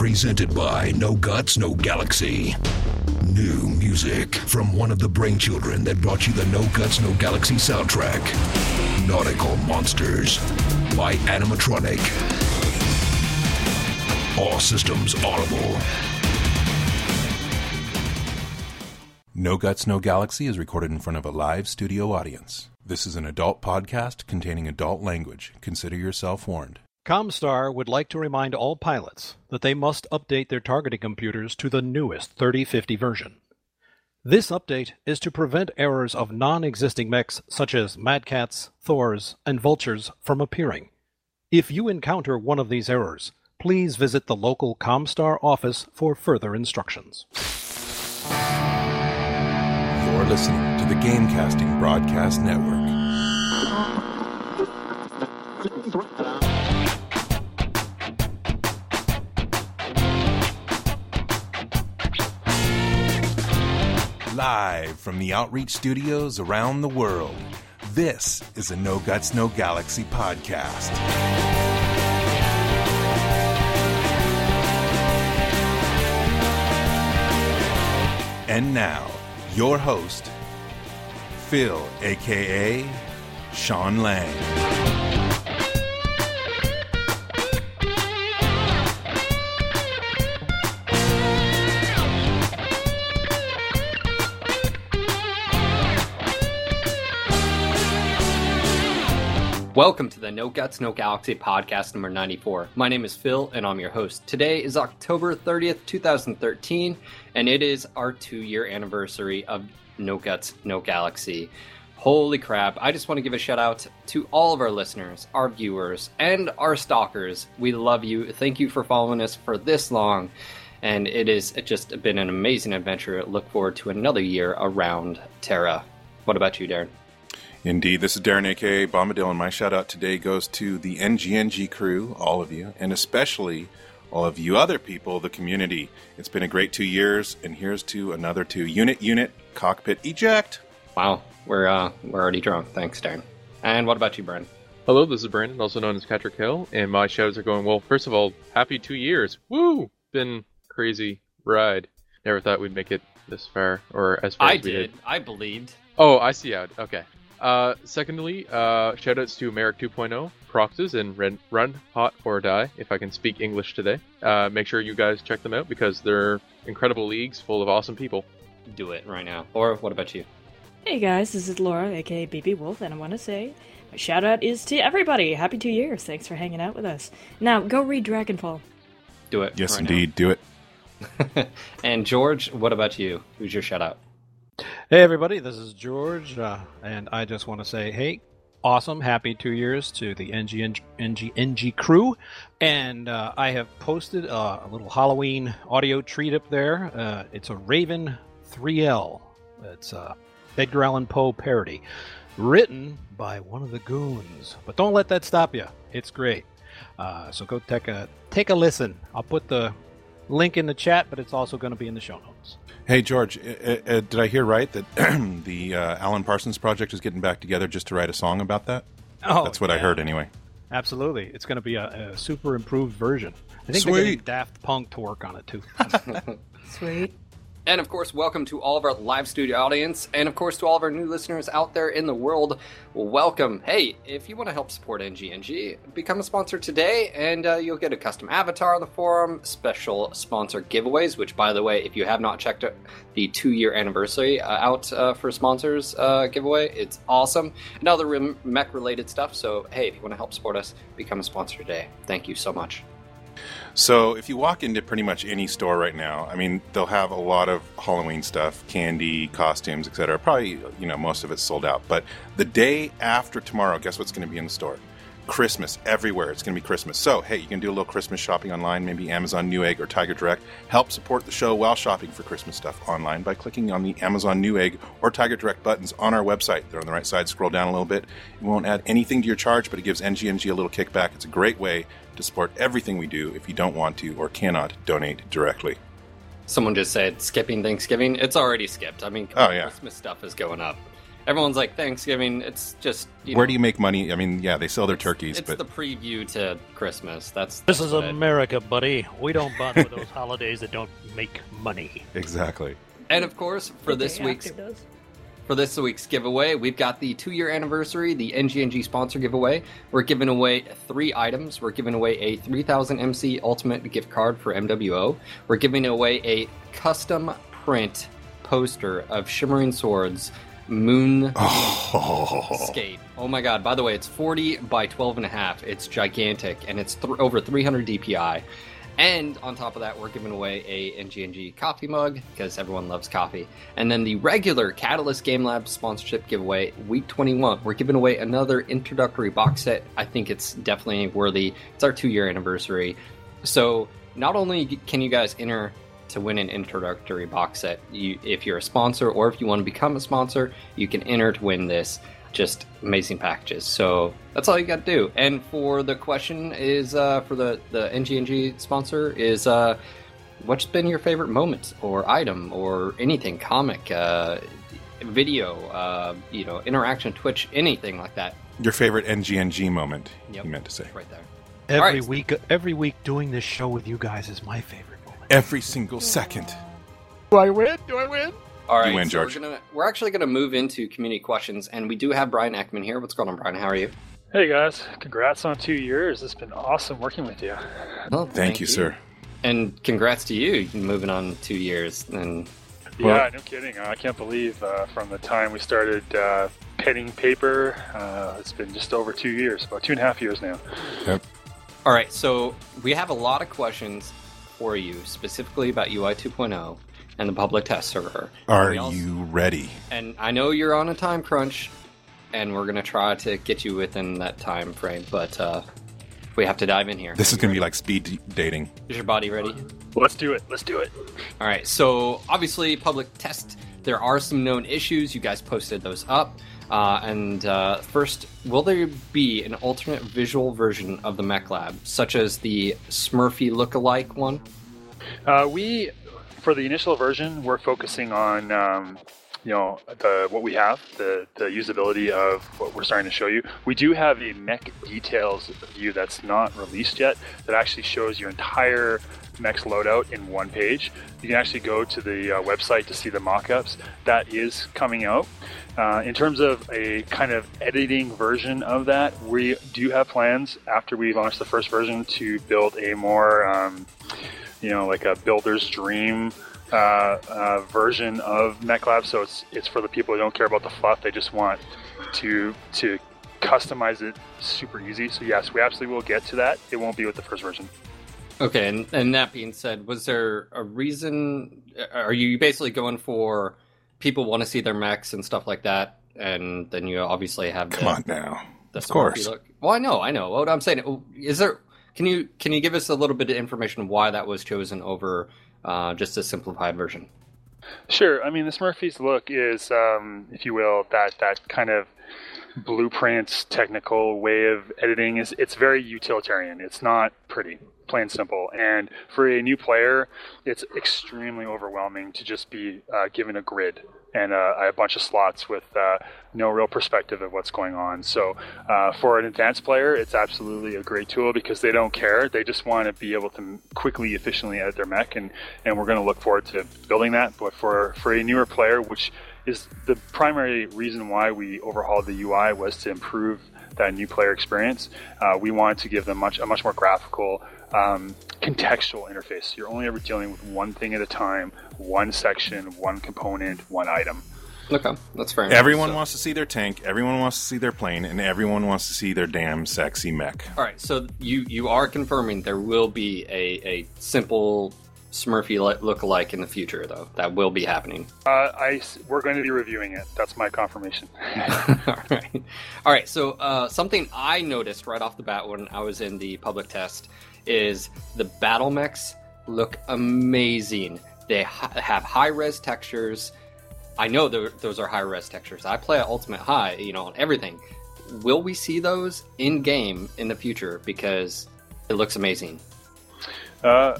Presented by No Guts, No Galaxy. New music from one of the brainchildren that brought you the No Guts, No Galaxy soundtrack. Nautical Monsters by Animatronic. All systems audible. No Guts, No Galaxy is recorded in front of a live studio audience. This is an adult podcast containing adult language. Consider yourself warned. Comstar would like to remind all pilots that they must update their targeting computers to the newest 3050 version. This update is to prevent errors of non existing mechs such as Madcats, Thors, and Vultures from appearing. If you encounter one of these errors, please visit the local Comstar office for further instructions. You're listening to the Gamecasting Broadcast Network. Live from the Outreach Studios around the world, this is a No Guts, No Galaxy podcast. And now, your host, Phil, aka Sean Lang. Welcome to the No Guts, No Galaxy podcast number 94. My name is Phil, and I'm your host. Today is October 30th, 2013, and it is our two year anniversary of No Guts, No Galaxy. Holy crap, I just want to give a shout out to all of our listeners, our viewers, and our stalkers. We love you. Thank you for following us for this long, and it has just been an amazing adventure. Look forward to another year around Terra. What about you, Darren? Indeed, this is Darren, aka Bombadil, and my shout out today goes to the NGNG crew, all of you, and especially all of you other people, the community. It's been a great two years, and here's to another two. Unit, unit, cockpit, eject. Wow, we're uh, we're already drunk. Thanks, Darren. And what about you, Brian? Hello, this is Brandon, also known as Patrick Hill, and my shows are going well. First of all, happy two years! Woo! Been crazy ride. Never thought we'd make it this far, or as far I as we did. I believed. Oh, I see out. Okay. Uh, secondly, uh, shoutouts to Merrick 2.0, Proxes, and Run, Run Hot or Die, if I can speak English today. Uh, make sure you guys check them out because they're incredible leagues full of awesome people. Do it right now. Or what about you? Hey guys, this is Laura, aka BB Wolf, and I want to say my shout out is to everybody. Happy two years. Thanks for hanging out with us. Now, go read Dragonfall. Do it. Yes, right indeed, do it. and George, what about you? Who's your shout out? Hey, everybody, this is George, uh, and I just want to say, hey, awesome, happy two years to the NG, NG, NG crew. And uh, I have posted a little Halloween audio treat up there. Uh, it's a Raven 3L. It's a Edgar Allan Poe parody, written by one of the goons. But don't let that stop you. It's great. Uh, so go take a take a listen. I'll put the link in the chat, but it's also going to be in the show notes. Hey, George, uh, uh, did I hear right that the uh, Alan Parsons project is getting back together just to write a song about that? Oh, That's what I heard anyway. Absolutely, it's going to be a, a super improved version. I think they're getting Sweet. Daft Punk to work on it too. Sweet. And of course, welcome to all of our live studio audience, and of course to all of our new listeners out there in the world. Welcome. Hey, if you want to help support NGNG, become a sponsor today, and uh, you'll get a custom avatar on the forum, special sponsor giveaways. Which, by the way, if you have not checked the two-year anniversary uh, out uh, for sponsors uh, giveaway, it's awesome, and other mech-related stuff. So, hey, if you want to help support us, become a sponsor today. Thank you so much. So if you walk into pretty much any store right now, I mean, they'll have a lot of Halloween stuff, candy, costumes, etc. Probably, you know, most of it's sold out. But the day after tomorrow, guess what's going to be in the store? Christmas everywhere. It's going to be Christmas. So, hey, you can do a little Christmas shopping online, maybe Amazon Newegg or Tiger Direct. Help support the show while shopping for Christmas stuff online by clicking on the Amazon Newegg or Tiger Direct buttons on our website. They're on the right side. Scroll down a little bit. It won't add anything to your charge, but it gives NGNG a little kickback. It's a great way to support everything we do if you don't want to or cannot donate directly. Someone just said skipping Thanksgiving. It's already skipped. I mean, Oh, yeah. Christmas stuff is going up. everyone's like Thanksgiving. It's just you Where know, do you make money? I mean, yeah, they sell their turkeys, It's but the preview to Christmas. That's This is what it- America, buddy. We don't bother with those holidays that don't make money. exactly. And of course, for this week's after does. For this week's giveaway, we've got the two year anniversary, the NGNG sponsor giveaway. We're giving away three items. We're giving away a 3000 MC Ultimate gift card for MWO. We're giving away a custom print poster of Shimmering Swords Moon Oh, Skate. Oh my god, by the way, it's 40 by 12 and a half. It's gigantic and it's th- over 300 DPI. And on top of that, we're giving away a NGNG coffee mug because everyone loves coffee. And then the regular Catalyst Game Lab sponsorship giveaway, week 21, we're giving away another introductory box set. I think it's definitely worthy. It's our two year anniversary. So not only can you guys enter to win an introductory box set, you, if you're a sponsor or if you want to become a sponsor, you can enter to win this. Just amazing packages. So that's all you got to do. And for the question is uh, for the the NGNG sponsor is uh, what's been your favorite moment or item or anything comic, uh, video, uh, you know, interaction, Twitch, anything like that. your favorite NGNG moment? Yep. You meant to say Right there. Every right. week, every week doing this show with you guys is my favorite moment. every single second. Do I win? Do I win? All right, You win, so George. We're, gonna, we're actually going to move into community questions, and we do have Bryan Ekman here. What's going on, Brian? How are you? Hey guys, congrats on two years. It's been awesome working with you. Well, Thank, you, sir. And congrats to you, moving on two years. And yeah, no kidding. I can't believe uh, from the time we started uh, penning paper, uh, it's been just over two years, about two and a half years now. Yep. all right, so we have a lot of questions for you, specifically about UI 2.0 and the public test server. Are also- you ready? And I know you're on a time crunch, and we're going to try to get you within that time frame, but uh, we have to dive in here. This is going to be like speed dating. Is your body ready? Let's do it. Let's do it. All right, so obviously, public test. There are some known issues. You guys posted those up. Uh, and uh, first, will there be an alternate visual version of the Mech Lab, such as the Smurfy look-alike one? Uh, we, for the initial version, we're focusing on, um, you know, the what we have, the the usability of what we're starting to show you. We do have a mech details view that's not released yet that actually shows your entire mech's loadout in one page. You can actually go to the uh, website to see the mock-ups. That is coming out. Uh, in terms of a kind of editing version of that, we do have plans after we launch the first version to build a more um, you know, like a builder's dream uh, uh, version of MechLab. So it's it's for the people who don't care about the fluff. They just want to to customize it super easy. So yes, we absolutely will get to that. It won't be with the first version. Okay, and, and that being said, was there a reason? Are you basically going for people want to see their mechs and stuff like that? And then you obviously have Come the, on now. the Of course. Look. Well, I know, I know. What I'm saying is there. Can you can you give us a little bit of information why that was chosen over uh, just a simplified version? Sure. I mean, the Smurfy's look is, um, if you will, that that kind of blueprint technical way of editing is it's very utilitarian. It's not pretty, plain simple. And for a new player, it's extremely overwhelming to just be uh, given a grid and uh, a bunch of slots with uh, no real perspective of what's going on. So uh, for an advanced player, it's absolutely a great tool because they don't care. They just want to be able to quickly, efficiently edit their mech, and, and we're going to look forward to building that. But for, for a newer player, which is the primary reason why we overhauled the UI was to improve that new player experience. Uh, we wanted to give them much a much more graphical, um, contextual interface. You're only ever dealing with one thing at a time, one section, one component, one item. Okay, that's fair. enough. Everyone So- wants to see their tank, everyone wants to see their plane, and everyone wants to see their damn sexy mech. All right, so you you are confirming there will be a, a simple Smurfy look-alike in the future, though. That will be happening. Uh, I s- we're going to be reviewing it. That's my confirmation. All right. All right. So uh, something I noticed right off the bat when I was in the public test is the battle mechs look amazing. They ha- have high res textures. I know tho- those are high res textures. I play at Ultimate High, you know, on everything. Will we see those in game in the future? Because it looks amazing. Uh,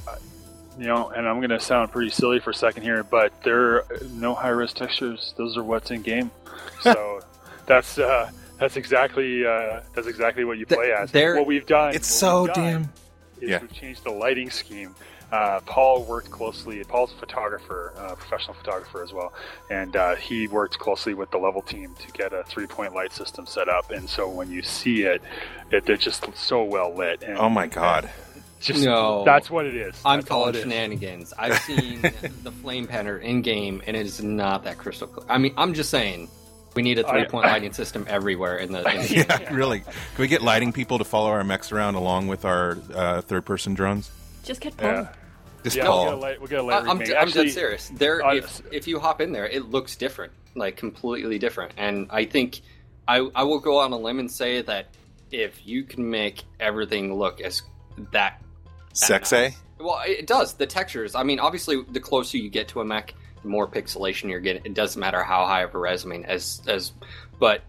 you know, and I'm going to sound pretty silly for a second here, but there are no high res textures. Those are what's in game. So that's uh, that's exactly uh, that's exactly what you play as. there- what we've done. It's so done damn. Is Yeah. we've changed the lighting scheme. Uh, Paul worked closely. Paul's a photographer, uh, professional photographer as well, and uh, he worked closely with the level team to get a three-point light system set up. And so when you see it, it they're just so well lit. And Oh my god. just No. that's what it is. I'm That's calling it is. shenanigans. I've seen the flame panner in game, and it is not that crystal clear. I mean, I'm just saying, we need a three point lighting system everywhere in the. In the Yeah, really. Can we get lighting people to follow our mechs around along with our uh, third-person drones? Just get Paul. Yeah. Just Yeah, Paul. we'll get a light. We'll get a light I- I'm, remake. d- I'm dead serious. There, uh, if if you hop in there, it looks different, like completely different. And I think I I will go on a limb and say that if you can make everything look as that that Sexy. nice- well, it does. The textures. I mean, obviously, the closer you get to a mech, the more pixelation you're getting. It doesn't matter how high of a res. I mean, as as, but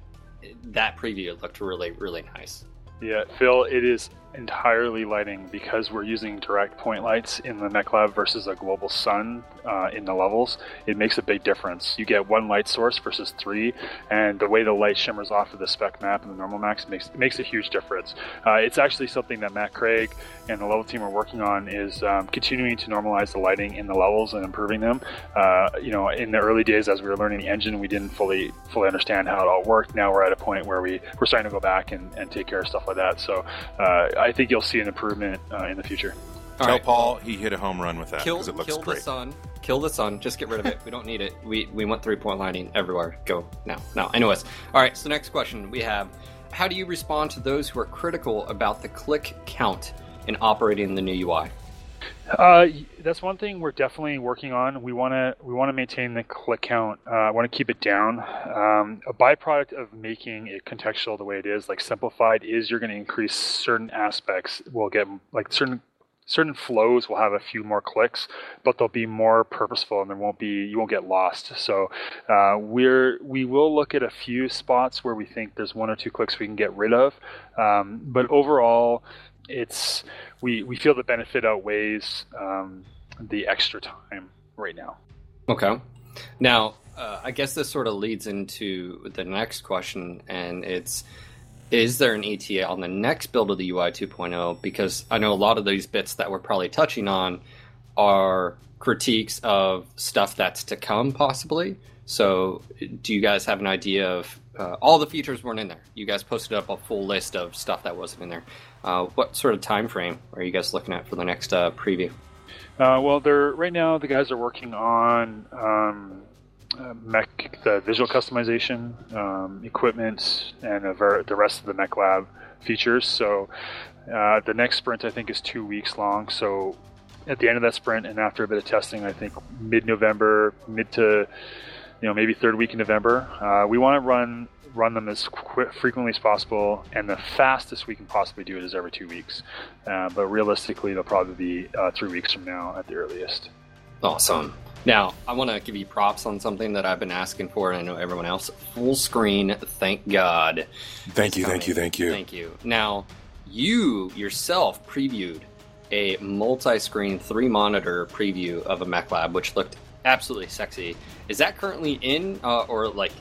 that preview looked really really nice. Yeah, Phil, it is entirely lighting because we're using direct point lights in the mech lab versus a global sun uh, in the levels. It makes a big difference. You get one light source versus three, and the way the light shimmers off of the spec map and the normal maps makes makes a huge difference. Uh, it's actually something that Matt Craig and the level team are working on is um, continuing to normalize the lighting in the levels and improving them. Uh, you know, in the early days as we were learning the engine, we didn't fully fully understand how it all worked. Now we're at a point where we we're starting to go back and, and take care of stuff like that. So uh, I think you'll see an improvement uh, in the future. All Tell right. Paul he hit a home run with that kill, because it looks kill the great. sun. Kill the sun. Just get rid of it. We don't need it. We we want three point lighting everywhere. Go now. Now. Anyways, all right. So next question we have: How do you respond to those who are critical about the click count in operating the new UI? Uh, that's one thing we're definitely working on. We want to we want to maintain the click count. Uh, I want to keep it down. Um, a byproduct of making it contextual the way it is, like simplified, is you're going to increase certain aspects. We'll get like certain certain flows will have a few more clicks, but they'll be more purposeful and there won't be you won't get lost. So uh, we're we will look at a few spots where we think there's one or two clicks we can get rid of, um, but overall, it's we we feel the benefit outweighs um, the extra time right now. Okay. Now, uh, I guess this sort of leads into the next question, and it's is there an ETA on the next build of the UI 2.0? Because I know a lot of these bits that we're probably touching on are critiques of stuff that's to come, possibly. So, do you guys have an idea of uh, all the features weren't in there? You guys posted up a full list of stuff that wasn't in there. Uh, what sort of time frame are you guys looking at for the next uh, preview? Uh, well, they're right now the guys are working on um, uh, mech, the visual customization, um, equipment, and ver- the rest of the mech lab features. So uh, the next sprint I think is two weeks long. So at the end of that sprint and after a bit of testing, I think mid-November, mid to you know maybe third week in November, uh, we want to run run them as qu- frequently as possible, and the fastest we can possibly do it is every two weeks. Uh, but realistically, it'll probably be uh, three weeks from now at the earliest. Awesome. Now, I want to give you props on something that I've been asking for, and I know everyone else. Full screen, thank God. Thank you, thank you, thank you. Thank you. Now, you yourself previewed a multi screen, three monitor preview of a Mech Lab, which looked absolutely sexy. Is that currently in, uh, or like,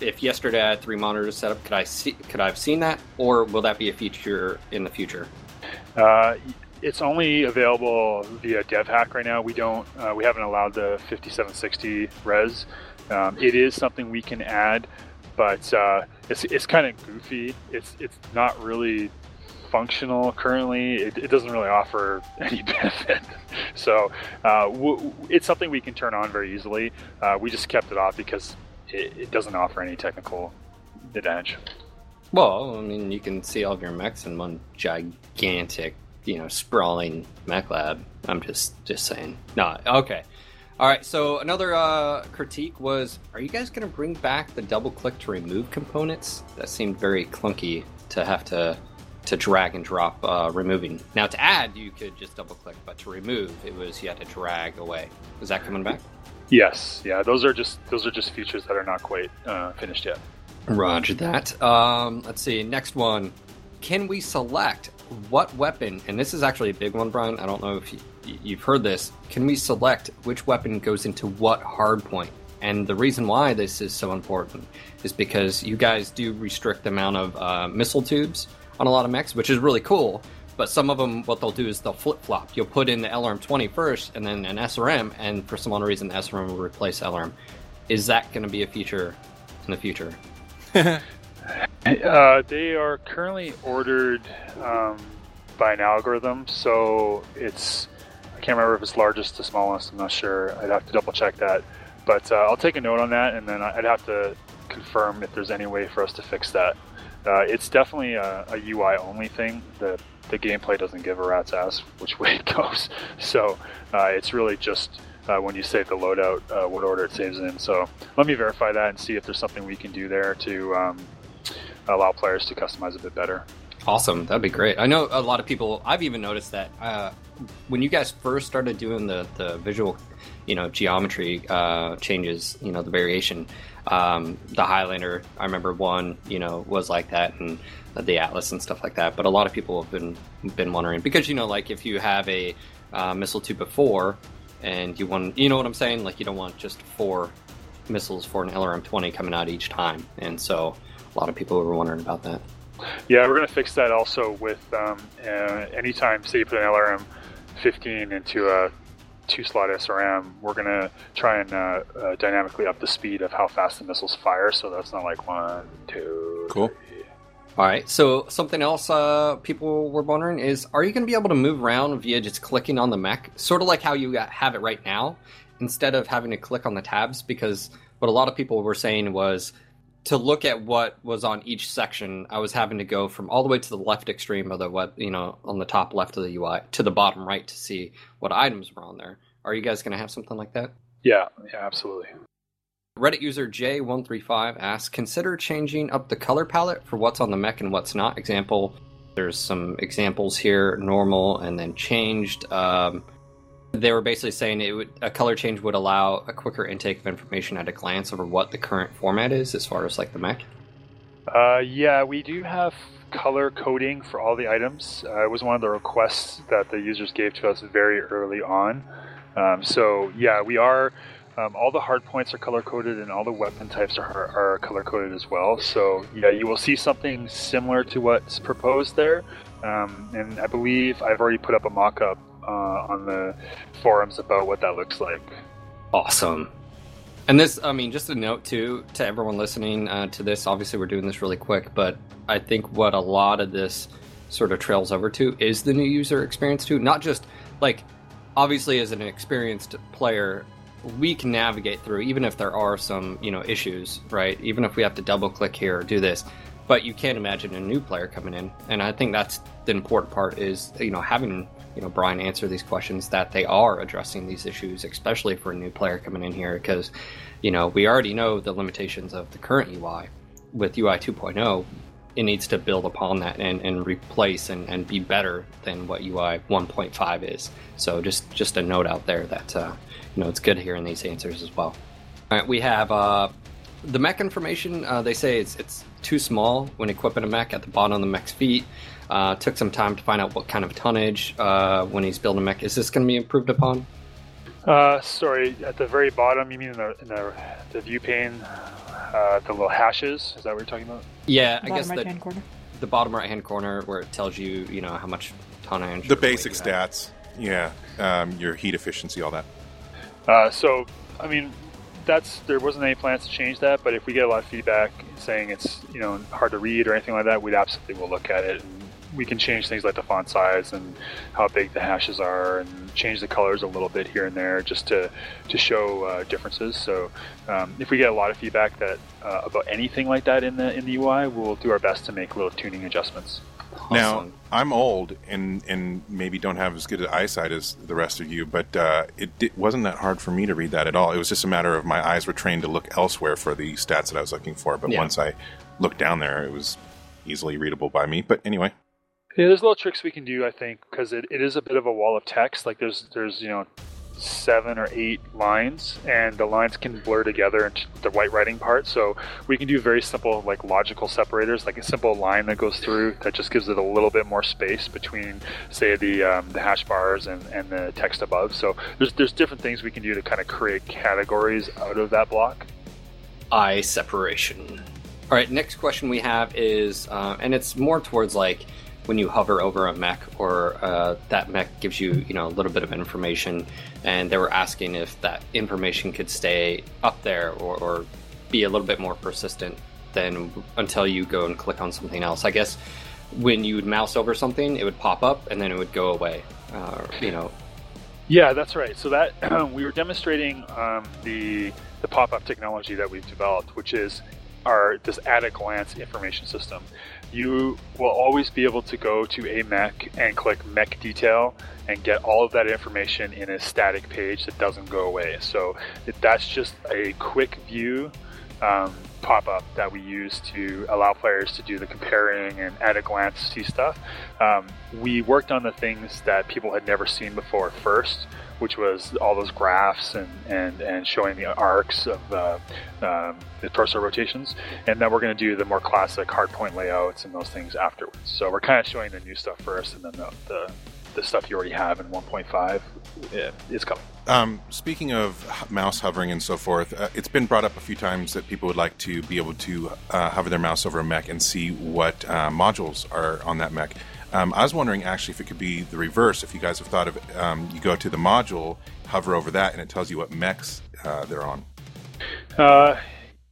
if yesterday I had three monitors set up, could I see? Could I have seen that, or will that be a feature in the future? Uh, it's only available via DevHack right now. We don't, uh, we haven't allowed the 5760 res. Um, it is something we can add, but uh, it's it's kind of goofy. It's it's not really functional currently. It, it doesn't really offer any benefit. So uh, w- it's something we can turn on very easily. Uh, we just kept it off because it, it doesn't offer any technical advantage. Well, I mean, you can see all of your mechs in one gigantic, you know, sprawling mech lab. I'm just just saying. No, okay. All right. So another uh, critique was: Are you guys going to bring back the double click to remove components? That seemed very clunky to have to to drag and drop uh, removing. Now to add, you could just double click, but to remove, it was you had to drag away. Is that coming back? Yes, yeah, those are just those are just features that are not quite uh, finished yet. Roger that. Um, let's see. Next one. can we select what weapon? And this is actually a big one, Brian. I don't know if you, you've heard this. Can we select which weapon goes into what hard point? And the reason why this is so important is because you guys do restrict the amount of uh, missile tubes on a lot of mechs, which is really cool. But some of them, what they'll do is they'll flip flop. You'll put in the LRM 20 first and then an SRM, and for some odd reason, the SRM will replace LRM. Is that going to be a feature in the future? Uh, they are currently ordered um, by an algorithm, so it's I can't remember if it's largest to smallest. I'm not sure. I'd have to double check that. But uh, I'll take a note on that, and then I'd have to confirm if there's any way for us to fix that. Uh, it's definitely a, a, UI only thing. The the gameplay doesn't give a rat's ass which way it goes. So uh, it's really just uh, when you save the loadout, uh, what order it saves in. So let me verify that and see if there's something we can do there to um, allow players to customize a bit better. Awesome, that'd be great. I know a lot of people. I've even noticed that uh, when you guys first started doing the the visual, you know, geometry uh, changes, you know, the variation. Um, the Highlander, I remember one, you know, was like that, and the Atlas and stuff like that. But a lot of people have been been wondering because you know, like if you have a uh, missile tube before, and you want, you know what I'm saying, like you don't want just four missiles for an LRM 20 coming out each time, and so a lot of people were wondering about that. Yeah, we're going to fix that also with um, uh, anytime, say you put an LRM 15 into a two slot SRM, we're going to try and uh, uh, dynamically up the speed of how fast the missiles fire. So that's not like one, two, cool. Three. All right. So something else uh, people were wondering is, are you going to be able to move around via just clicking on the mech, sort of like how you have it right now, instead of having to click on the tabs? Because what a lot of people were saying was to look at what was on each section, I was having to go from all the way to the left extreme of the web, you know, on the top left of the UI to the bottom right to see what items were on there. Are you guys going to have something like that? Yeah, yeah, absolutely. Reddit user J135 asks, consider changing up the color palette for what's on the mech and what's not. Example, there's some examples here, normal and then changed. Um, they were basically saying it would, a color change would allow a quicker intake of information at a glance over what the current format is as far as like the mech. Uh, yeah, we do have color coding for all the items. Uh, it was one of the requests that the users gave to us very early on. Um, so yeah, we are. Um, all the hard points are color coded, and all the weapon types are, are color coded as well. So yeah, you will see something similar to what's proposed there. Um, and I believe I've already put up a mock-up uh, on the forums about what that looks like. Awesome. And this, I mean, just a note too to everyone listening uh, to this. Obviously, we're doing this really quick, but I think what a lot of this sort of trails over to is the new user experience too. Not just like, obviously, as an experienced player, we can navigate through, even if there are some, you know, issues, right? Even if we have to double click here or do this, but you can't imagine a new player coming in, and I think that's the important part is, you know, having you know Brian answer these questions that they are addressing these issues, especially for a new player coming in here, because you know we already know the limitations of the current UI. With UI 2.0, it needs to build upon that and, and replace and, and be better than what UI 1.5 is. So just just a note out there that uh, you know it's good hearing these answers as well. All right, we have uh, the mech information. Uh, they say it's it's too small when equipping a mech at the bottom of the mech's feet. Uh, took some time to find out what kind of tonnage uh, when he's building a mech. Is this going to be improved upon? Uh, sorry, at the very bottom, you mean in the, in the, the view pane, uh, the little hashes? Is that what you're talking about? Yeah, Bottom I guess right the, the bottom right hand corner where it tells you, you know, how much tonnage. The basic weight have. stats. Yeah. Um, your heat efficiency, all that. Uh, so, I mean, that's there wasn't any plans to change that, but if we get a lot of feedback saying it's you know hard to read or anything like that, we'd absolutely will look at it. And we can change things like the font size and how big the hashes are, and change the colors a little bit here and there just to to show uh, differences. So, um, if we get a lot of feedback that uh, about anything like that in the in the UI, we'll do our best to make little tuning adjustments. Now, I'm old and and maybe don't have as good an eyesight as the rest of you, but uh, it di- wasn't that hard for me to read that at all. It was just a matter of my eyes were trained to look elsewhere for the stats that I was looking for. But Yeah. once I looked down there, it was easily readable by me. But anyway, Yeah, there's little tricks we can do, I think, because it, it is a bit of a wall of text. Like there's there's you know seven or eight lines, and the lines can blur together into the white writing part. So we can do very simple, like logical separators, like a simple line that goes through that just gives it a little bit more space between, say, the um, the hash bars and, and the text above. So there's there's different things we can do to kind of create categories out of that block. eye separation. All right, next question we have is, uh, and it's more towards like when you hover over a mech or uh, that mech gives you, you know, a little bit of information, and they were asking if that information could stay up there or, or be a little bit more persistent than until you go and click on something else. I guess when you would mouse over something, it would pop up and then it would go away. Uh, you know, Yeah, that's right. So that we were demonstrating um, the the pop-up technology that we've developed, which is our this at a glance information system. You will always be able to go to a mech and click mech detail and get all of that information in a static page that doesn't go away. So that's just a quick view um, pop up that we use to allow players to do the comparing and at a glance see stuff. Um, we worked on the things that people had never seen before first, which was all those graphs and, and, and showing the arcs of uh, um, the torso rotations. And then we're going to do the more classic hardpoint layouts and those things afterwards. So we're kind of showing the new stuff first, and then the, the, the stuff you already have in 1.5 yeah, is coming. Um, speaking of mouse hovering and so forth, uh, it's been brought up a few times that people would like to be able to uh, hover their mouse over a mech and see what uh, modules are on that mech. Um, I was wondering actually if it could be the reverse. If you guys have thought of, um, you go to the module, hover over that, and it tells you what mechs uh, they're on. Uh,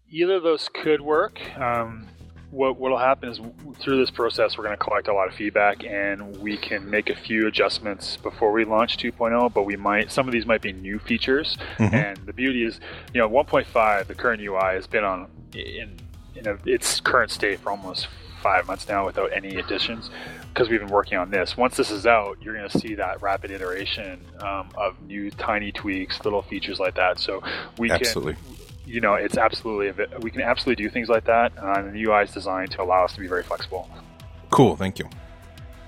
either of those could work. Um, what will happen is through this process, we're going to collect a lot of feedback, and we can make a few adjustments before we launch 2.0. But we might some of these might be new features, Mhm. and the beauty is, you know, 1.5, the current UI has been on in in a, its current state for almost five months now without any additions because we've been working on this. Once this is out, you're going to see that rapid iteration um, of new tiny tweaks, little features like that. So we can Absolutely. can you know, it's absolutely we can absolutely do things like that, and the UI is designed to allow us to be very flexible. Cool, thank you.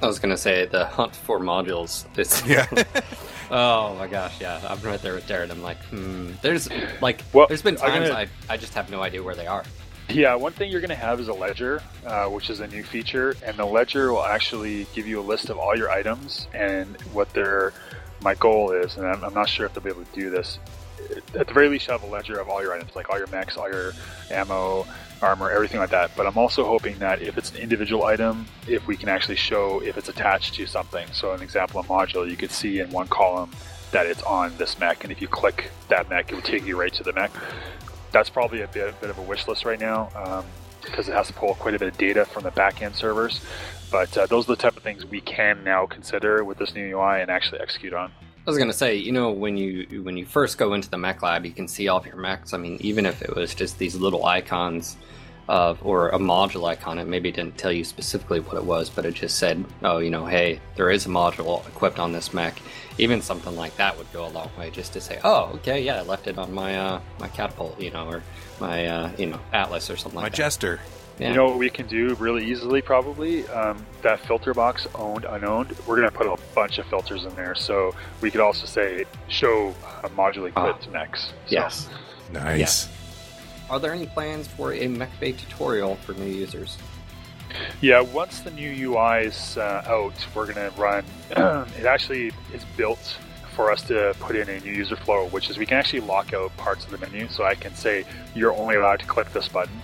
I was gonna say the hunt for modules. It's, Yeah. oh my gosh, yeah, I'm right there with Darren. I'm like, hmm. There's like, Well, there's been times gonna- I I just have no idea where they are. Yeah, one thing you're going to have is a ledger, uh, which is a new feature, and the ledger will actually give you a list of all your items and what their my goal is, and I'm, I'm not sure if they'll be able to do this. At the very least, have a ledger of all your items, like all your mechs, all your ammo, armor, everything like that. But I'm also hoping that if it's an individual item, if we can actually show if it's attached to something. So, an example, a module, you could see in one column that it's on this mech, and if you click that mech, it would take you right to the mech. That's probably a bit, bit of a wish list right now um, because it has to pull quite a bit of data from the back-end servers. But uh, those are the type of things we can now consider with this new UI and actually execute on. I was gonna say, you know, when you when you first go into the mech lab, you can see all of your mechs. I mean, even if it was just these little icons of or a module icon, it maybe didn't tell you specifically what it was, but it just said, oh, you know, hey, there is a module equipped on this mech. Even something like that would go a long way, just to say, oh, okay, yeah, I left it on my uh, my catapult, you know, or my uh, you know atlas or something My like that. My jester. Yeah. You know what we can do really easily, probably? Um, that filter box, owned, unowned, we're going to put a bunch of filters in there. So we could also say, show uh, module equipped mechs. So- yes. Nice. Are there any plans for a mech bay tutorial for new users? Yeah, once the new UI is uh, out, we're going to run. it actually is built for us to put in a new user flow, which is we can actually lock out parts of the menu. So I can say you're only allowed to click this button.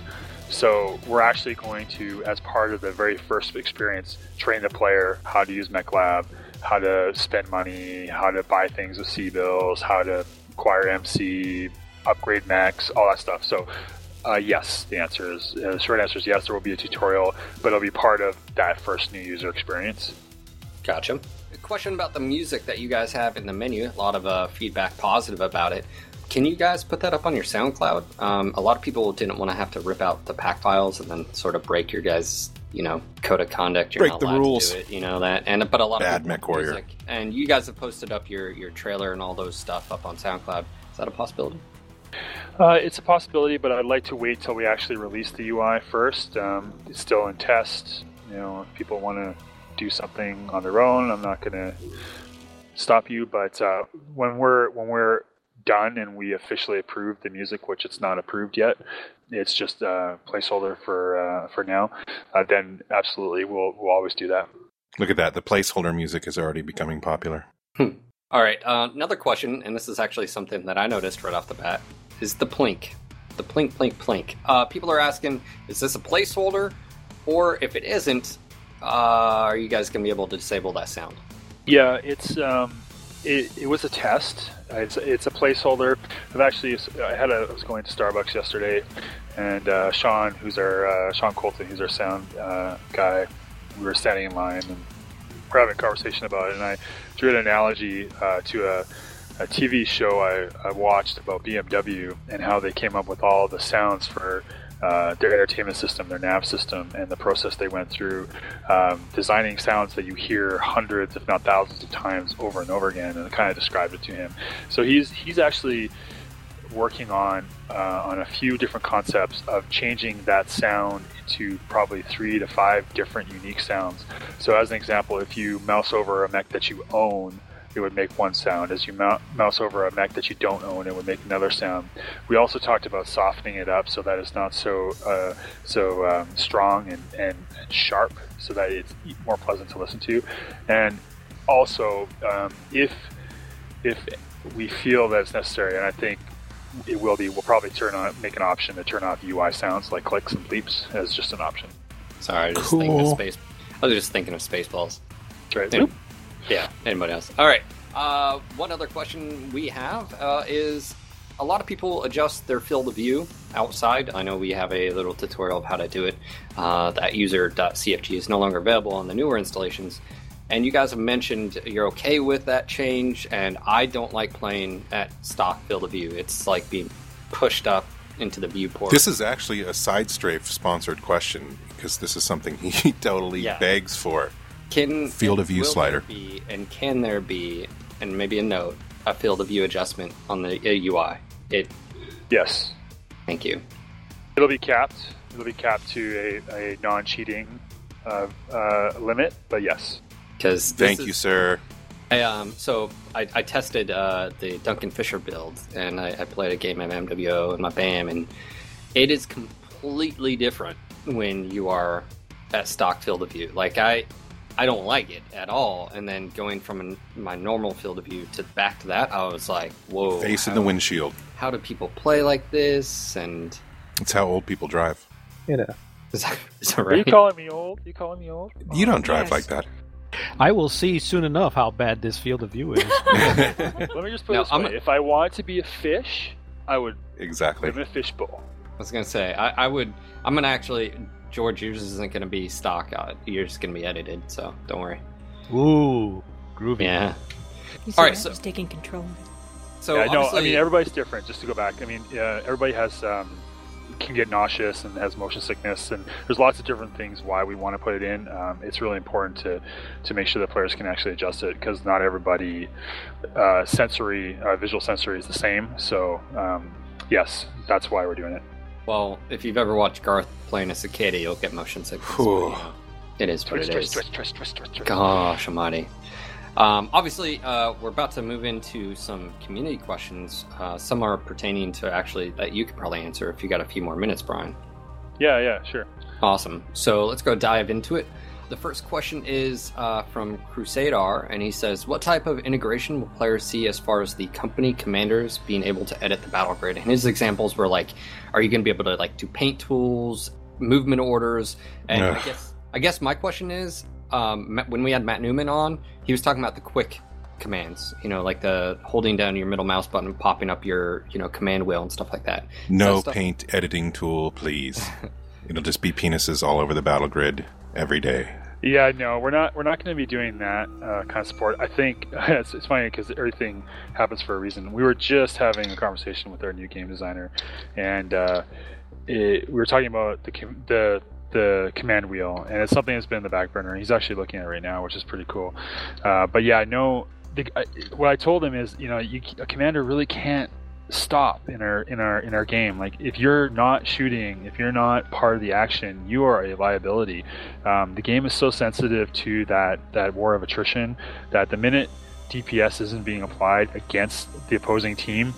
So we're actually going to, as part of the very first experience, train the player how to use MechLab, how to spend money, how to buy things with C bills, how to acquire MC, upgrade mechs, all that stuff. So uh, yes, the answer is uh, the short answer is yes. There will be a tutorial, but it'll be part of that first new user experience. Gotcha. A question about the music that you guys have in the menu. A lot of uh, feedback positive about it. Can you guys put that up on your SoundCloud? Um, a lot of people didn't want to have to rip out the pack files and then sort of break your guys, you know, code of conduct. You're Break not the rules. To do it, you know that. And but a lot Bad of people Mech want Warrior. music. And you guys have posted up your your trailer and all those stuff up on SoundCloud. Is that a possibility? Uh, it's a possibility, but I'd like to wait till we actually release the UI first. Um, it's still in test. You know, if people want to do something on their own, I'm not going to stop you. But uh, when we're when we're done and we officially approve the music, which it's not approved yet, it's just a placeholder for uh, for now. Uh, then absolutely, we'll we'll always do that. Look at that. The placeholder music is already becoming popular. All right, uh, another question, and this is actually something that I noticed right off the bat, is the plink. The plink, plink, plink. Uh, people are asking, is this a placeholder? Or if it isn't, uh, are you guys going to be able to disable that sound? Yeah, it's um, it, it was a test. It's it's a placeholder. I've actually I had a I was going to Starbucks yesterday, and uh, Sean, who's our uh, Sean Colton, who's our sound uh, guy, we were standing in line and we're having a conversation about it, and I drew an analogy uh, to a, a TV show I, I watched about BMW and how they came up with all the sounds for uh, their entertainment system, their nav system, and the process they went through, um, designing sounds that you hear hundreds, if not thousands, of times over and over again. And I kind of described it to him. So he's he's actually working on uh, on a few different concepts of changing that sound into probably three to five different unique sounds. So, as an example, if you mouse over a mech that you own, it would make one sound. As you mou- mouse over a mech that you don't own, it would make another sound. We also talked about softening it up so that it's not so uh, so um, strong and, and, and sharp, so that it's more pleasant to listen to. And also, um, if if we feel that it's necessary, and I think it will be, we'll probably turn on make an option to turn off UI sounds like clicks and bleeps as just an option. Sorry, I was just thinking of space. I was just thinking of Spaceballs. That's right. Any- yeah, anybody else? All right. Uh, one other question we have uh, is a lot of people adjust their field of view outside. I know we have a little tutorial of how to do it. Uh, that user.cfg is no longer available on the newer installations. And you guys have mentioned you're okay with that change, and I don't like playing at stock field of view. It's like being pushed up into the viewport. This is actually a side strafe sponsored question because this is something he totally Yeah. begs for. Can Field of view slider. be, and can there be, and maybe a note, a field of view adjustment on the uh, UI? It. Yes, Thank you. it'll be capped. It'll be capped to a, a non-cheating uh, uh, limit, but yes. Because Thank you, sir. I, um, so I, I tested uh, the Duncan Fisher build, and I, I played a game of MWO and my BAM, and it is completely different when you are at stock field of view. Like I, I don't like it at all. And then going from an, my normal field of view to back to that, I was like, whoa. Face in the windshield. How do people play like this? And It's how old people drive. You know. is that, is that Are you calling me old? you calling me old? You don't drive yes. like that. I will see soon enough how bad this field of view is. Let me just put No, this I'm way: a- if I wanted to be a fish, I would exactly. live in a fishbowl. I was gonna say I, I would. I'm gonna actually. George, yours isn't gonna be stock. Uh, yours is gonna be edited, so don't worry. Ooh, groovy. Yeah. He's, All right, so- taking control. So yeah, no, I mean everybody's different. Just to go back, I mean uh, everybody has um, can get nauseous and has motion sickness, and there's lots of different things why we want to put it in. Um, it's really important to to make sure the players can actually adjust it because not everybody uh, sensory uh, visual sensory is the same. So um, yes, that's why we're doing it. Well, if you've ever watched Garth playing a cicada, you'll get motion sickness. Whew. it is what Twist, it twist, twist, twist, twist, twist, twist. Gosh, almighty. Um, obviously, uh, we're about to move into some community questions. Uh, some are pertaining to actually that you could probably answer if you got a few more minutes, Brian. Yeah, yeah, sure. Awesome. So let's go dive into it. The first question is uh, from Crusader, and he says, "What type of integration will players see as far as the company commanders being able to edit the battle grid?" And his examples were like, "Are you going to be able to like do paint tools, movement orders?" And I guess I guess my question is, um, when we had Matt Newman on, he was talking about the quick commands. You know, like the holding down your middle mouse button, popping up your you know command wheel and stuff like that. No that stuff- paint editing tool, please. It'll just be penises all over the battle grid every day. Yeah, no, we're not. We're not going to be doing that uh, kind of support. I think it's, it's funny because everything happens for a reason. We were just having a conversation with our new game designer, and uh, it, we were talking about the the the command wheel, and it's something that's been in the back burner. He's actually looking at it right now, which is pretty cool. Uh, but yeah, no. The, I, what I told him is, you know, you, a commander really can't stop in our in our in our game. Like if you're not shooting, if you're not part of the action, you are a liability. Um, the game is so sensitive to that that war of attrition that the minute DPS isn't being applied against the opposing team,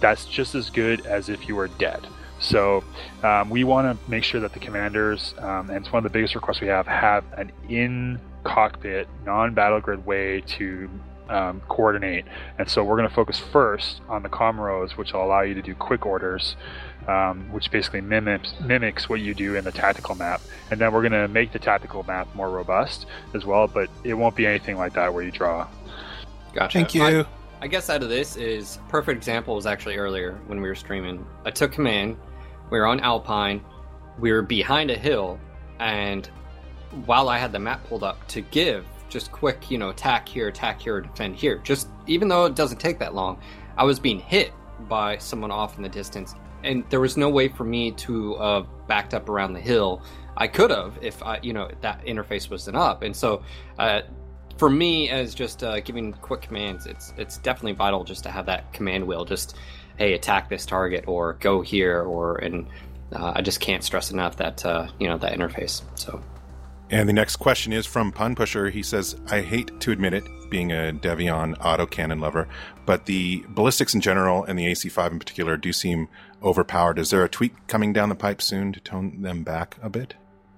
that's just as good as if you were dead. So um, we want to make sure that the commanders, um, and it's one of the biggest requests we have, have an in cockpit, non battle grid way to um, coordinate. And so we're going to focus first on the commo rose, which will allow you to do quick orders, um, which basically mimics mimics what you do in the tactical map. And then we're going to make the tactical map more robust as well, but it won't be anything like that where you draw. Gotcha. Thank you. I, I guess out of this is perfect example was actually earlier when we were streaming. I took command. We were on Alpine. We were behind a hill, and while I had the map pulled up to give just quick, you know, attack here, attack here, defend here. Just even though it doesn't take that long, I was being hit by someone off in the distance, and there was no way for me to uh, backed up around the hill. I could have if I, you know, that interface wasn't up, and so. Uh, for me, as just uh, giving quick commands, it's it's definitely vital just to have that command wheel. Just hey, attack this target, or go here, or and uh, I just can't stress enough that uh, you know that interface. So And the next question is from Pun Pusher. He says, I hate to admit it, being a Davion autocannon lover, but the ballistics in general and the AC5 in particular do seem overpowered. Is there a tweak coming down the pipe soon to tone them back a bit?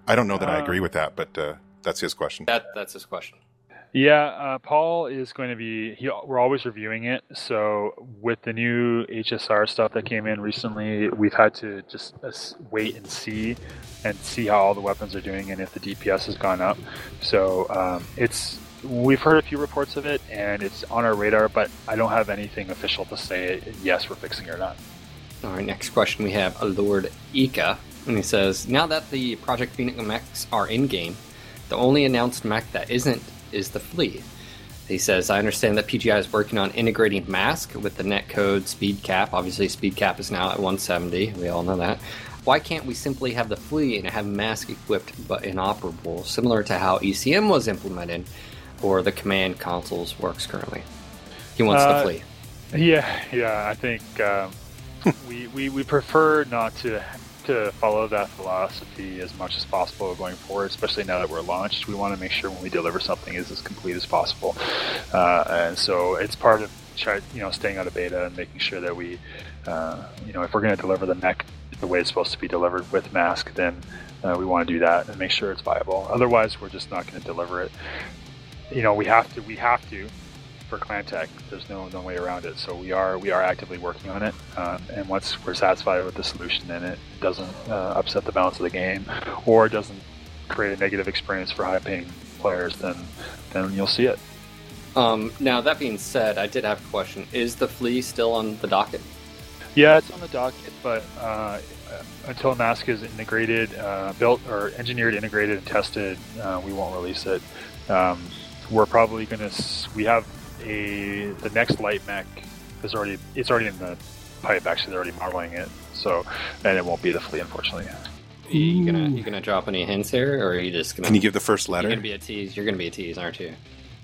I don't know that I agree with that, but uh, that's his question. that that's his question. Yeah, uh, Paul is going to be. He, we're always reviewing it. So with the new HSR stuff that came in recently, we've had to just uh, wait and see, and see how all the weapons are doing and if the DPS has gone up. So um, it's we've heard a few reports of it, and it's on our radar. But I don't have anything official to say yes we're fixing it or not. All right, next question we have Lord Ika, and he says, "Now that the Project Phoenix mechs are in game, the only announced mech that isn't is the Flea." He says, "I understand that PGI is working on integrating MASC with the netcode speed cap. Obviously, speed cap is now at 170. We all know that. Why can't we simply have the Flea and have MASC equipped but inoperable, similar to how ECM was implemented, or the command consoles works currently?" He wants the Uh, Flea. Yeah, yeah. I think um, we, we we prefer not to to follow that philosophy as much as possible going forward, especially now that we're launched. We want to make sure when we deliver something is as complete as possible, uh, and so it's part of try, you know staying out of beta and making sure that we, uh, you know, if we're going to deliver the mech the way it's supposed to be delivered with MASC, then uh, we want to do that and make sure it's viable. Otherwise, we're just not going to deliver it. You know, we have to. We have to for Tech. There's no no way around it. So we are we are actively working on it. Um, and once we're satisfied with the solution, and it doesn't uh, upset the balance of the game, or doesn't create a negative experience for high paying players. Then then you'll see it. Um, now that being said, I did have a question: Is the Flea still on the docket? Yeah, it's on the docket, but uh, until MASC is integrated, uh, built or engineered, integrated, and tested, uh, we won't release it. Um, we're probably gonna. We have a the next light mech is already it's already in the pipe. Actually, they're already modeling it. So, and it won't be the flea, unfortunately. You gonna you gonna drop any hints here, or are you just gonna? Can you give the first You're letter? gonna be a tease. You're gonna be a tease, aren't you?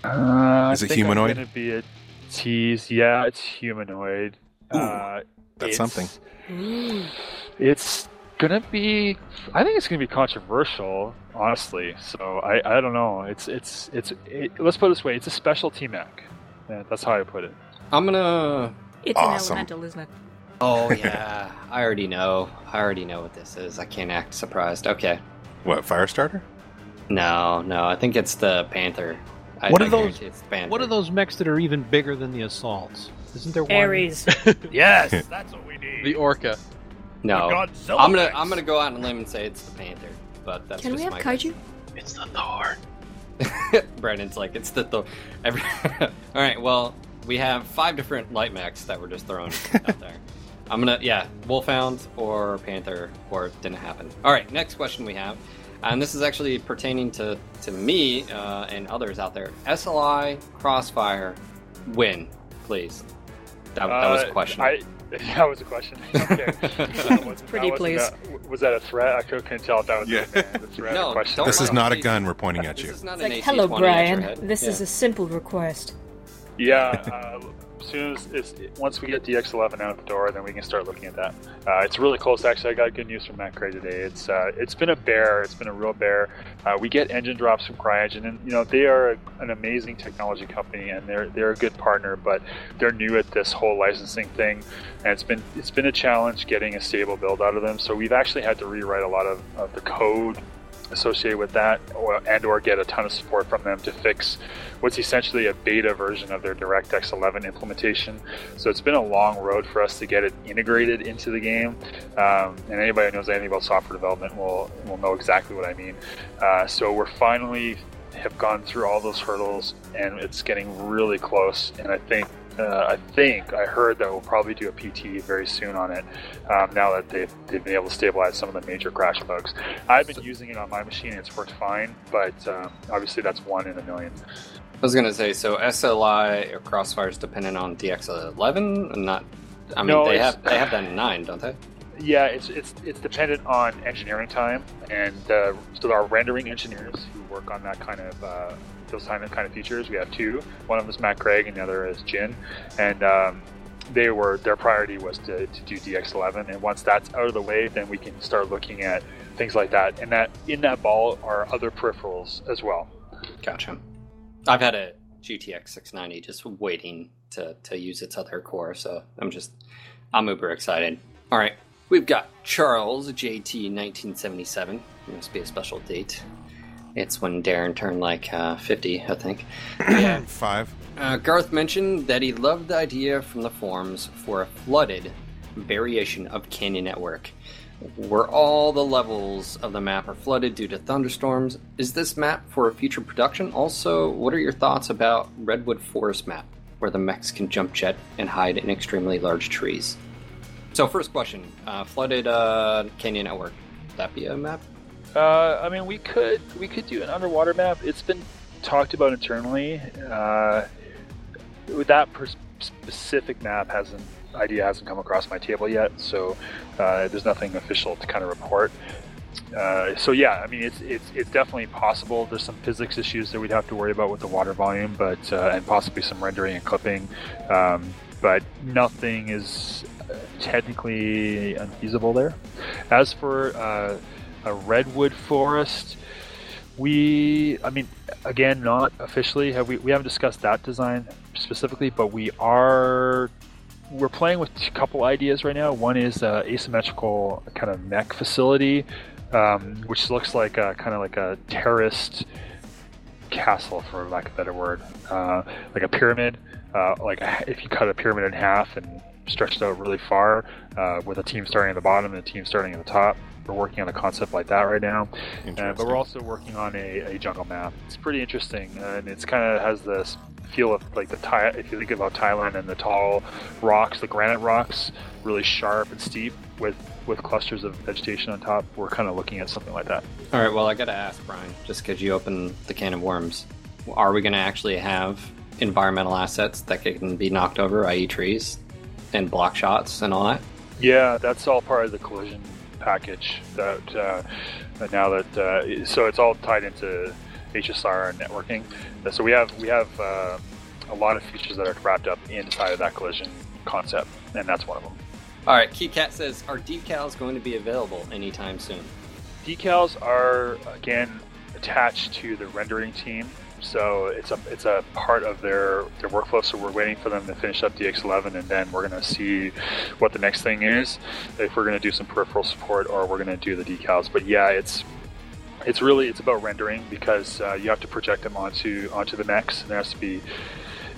Uh, Is I it think humanoid? I'm gonna be a tease. Yeah, it's humanoid. Uh, that's it's- something. It's gonna be. I think it's gonna be controversial, honestly. So I, I don't know. It's it's it's. It, let's put it this way. It's a specialty mech. Yeah, that's how I put it. I'm gonna. It's Awesome. an elemental, isn't it? Oh yeah, I already know. I already know what this is. I can't act surprised. Okay. What, Firestarter? No, no. I think it's the Panther. I, What I are those- guarantee It's Panther. What are those mechs that are even bigger than the assaults? Isn't there one? Ares. Yes, that's what we need. The Orca. No. God, I'm gonna I'm gonna go out on a limb and say it's the Panther. But that's Can we have my kaiju? It's the Thor. Brandon's like, it's the Thor. Every... All right, well, we have five different light mechs that were just thrown out there. I'm gonna, yeah, Wolfhound or Panther, or it didn't happen. All right, next question we have, and this is actually pertaining to to me uh, and others out there. SLI Crossfire, win, please. That, that was a Uh, question. I, that was a question. Okay. Wasn't- Pretty please. a- was that a threat? I couldn't tell if that was Yeah. a, a threat No, or question. This is not a gun we're pointing at This you. is not It's an like, AC-20 hello, Bryan. This Yeah. is a simple request. Yeah, uh, As soon as it's, once we get DX11 out the door, then we can start looking at that. Uh, it's really close. Actually, I got good news from Matt Craig today. It's uh, it's been a bear. It's been a real bear. Uh, we get engine drops from CryEngine, and you know they are an amazing technology company, and they're they're a good partner. But they're new at this whole licensing thing, and it's been it's been a challenge getting a stable build out of them. So we've actually had to rewrite a lot of, of the code associated with that or, and or get a ton of support from them to fix what's essentially a beta version of their DirectX 11 implementation. So it's been a long road for us to get it integrated into the game. Um, and anybody who knows anything about software development will, will know exactly what I mean. Uh, so we're finally have gone through all those hurdles and it's getting really close. And I think uh, I think I heard that we'll probably do a PT very soon on it. Um, now that they've, they've been able to stabilize some of the major crash bugs, I've been using it on my machine. It's worked fine, but um, obviously that's one in a million. I was gonna say, so SLI or Crossfire is dependent on DX11, and not. I mean, No, they have they have that in nine, don't they? Yeah, it's it's it's dependent on engineering time, and uh, so there are rendering engineers who work on that kind of uh, those kind of kind of features. We have two. One of them is Matt Craig, and the other is Jin, and um, they were their priority was to, to do DX11. And once that's out of the way, then we can start looking at things like that. And that in that ball are other peripherals as well. Gotcha. I've had a GTX 690 just waiting to, to use its other core, so I'm just I'm uber excited. All right, we've got Charles JT 1977. It must be a special date. It's when Darren turned like uh, 50, I think. Yeah. Five. Uh, Garth mentioned that he loved the idea from the forums for a flooded variation of Canyon Network, where all the levels of the map are flooded due to thunderstorms. Is this map for a future production? Also, what are your thoughts about Redwood Forest map, where the mechs can jump jet and hide in extremely large trees? So, first question: uh, flooded uh, Canyon Network. Would that be a map? Uh, I mean, we could we could do an underwater map. It's been talked about internally. Uh, that pers- specific map hasn't idea hasn't come across my table yet, so uh, there's nothing official to kind of report. Uh, so yeah, I mean, it's it's it's definitely possible. There's some physics issues that we'd have to worry about with the water volume, but uh, and possibly some rendering and clipping, um, but nothing is technically unfeasible there. As for uh, a redwood forest. We, I mean, again, not officially have we we haven't discussed that design specifically, but we are we're playing with a couple ideas right now. One is uh, asymmetrical kind of mech facility, um, which looks like a, kind of like a terraced castle, for lack of a better word, uh, like a pyramid. Uh, like if you cut a pyramid in half and stretched out really far, uh, with a team starting at the bottom and a team starting at the top. We're working on a concept like that right now, uh, but we're also working on a, a jungle map. It's pretty interesting, and it's kind of has this feel of like the Thai. If you think about Thailand and the tall rocks, the granite rocks, really sharp and steep with with clusters of vegetation on top. We're kind of looking at something like that. All right, well, I got to ask Bryan, just because you opened the can of worms, are we going to actually have environmental assets that can be knocked over, i.e., trees and block shots and all that? Yeah, that's all part of the collision package. That uh, now that uh, so it's all tied into HSR and networking. Uh, So we have we have uh, a lot of features that are wrapped up inside of that collision concept, and that's one of them. All right, KeyCat says, are decals going to be available anytime soon? Decals are again attached to the rendering team, so it's a it's a part of their their workflow. So we're waiting for them to finish up DX11, and then we're going to see what the next thing is. If we're going to do some peripheral support, or we're going to do the decals. But yeah, it's it's really it's about rendering because uh, you have to project them onto onto the mechs, and there has to be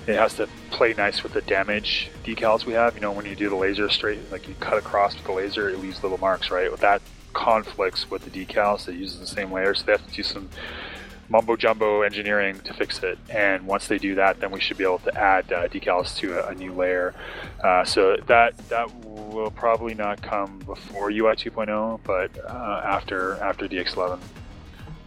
it has to play nice with the damage decals we have. You know, when you do the laser straight, like you cut across with the laser, it leaves little marks, right? That conflicts with the decals, they use the same layer, so they have to do some mumbo jumbo engineering to fix it. And once they do that, then we should be able to add uh, decals to a, a new layer. Uh, so that that will probably not come before UI 2.0, but uh, after after DX11.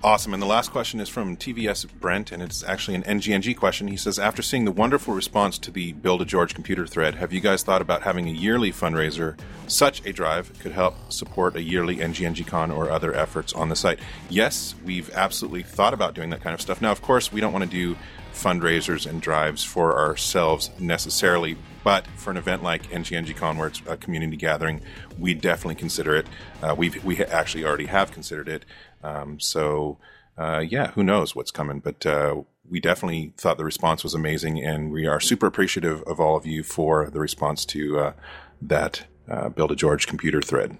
Awesome. And the last question is from TVS Brent, and it's actually an NGNG question. He says, After seeing the wonderful response to the Build a George computer thread, have you guys thought about having a yearly fundraiser? Such a drive could help support a yearly NGNG Con or other efforts on the site. Yes, we've absolutely thought about doing that kind of stuff. Now, of course, we don't want to do fundraisers and drives for ourselves necessarily, but for an event like NGNGCon, where it's a community gathering, we definitely consider it. Uh, we've we actually already have considered it. Um, so uh, yeah, who knows what's coming? But uh, we definitely thought the response was amazing, and we are super appreciative of all of you for the response to uh, that uh, Build a George computer thread.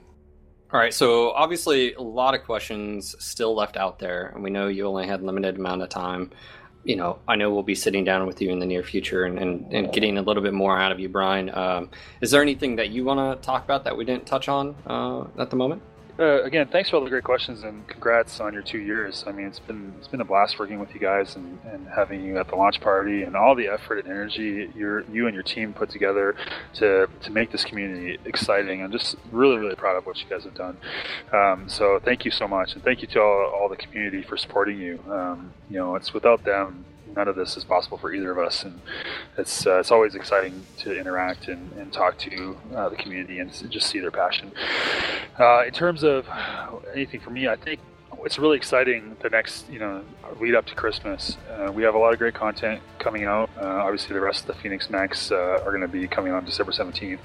All right, so obviously a lot of questions still left out there, and we know you only had limited amount of time. You know, I know we'll be sitting down with you in the near future and, and, and getting a little bit more out of you, Bryan. Um, is there anything that you want to talk about that we didn't touch on uh, at the moment? Uh, again, thanks for all the great questions and congrats on your two years. I mean, it's been it's been a blast working with you guys and, and having you at the launch party and all the effort and energy your you and your team put together to to make this community exciting. I'm just really really proud of what you guys have done. Um, so thank you so much and thank you to all, all the community for supporting you. Um, you know, it's without them none of this is possible for either of us. And it's uh, it's always exciting to interact and, and talk to uh, the community and just see their passion. Uh, in terms of anything for me, I think it's really exciting the next you know lead up to Christmas. Uh, we have a lot of great content coming out. Uh, obviously, the rest of the Phoenix mechs uh, are going to be coming on December 17th,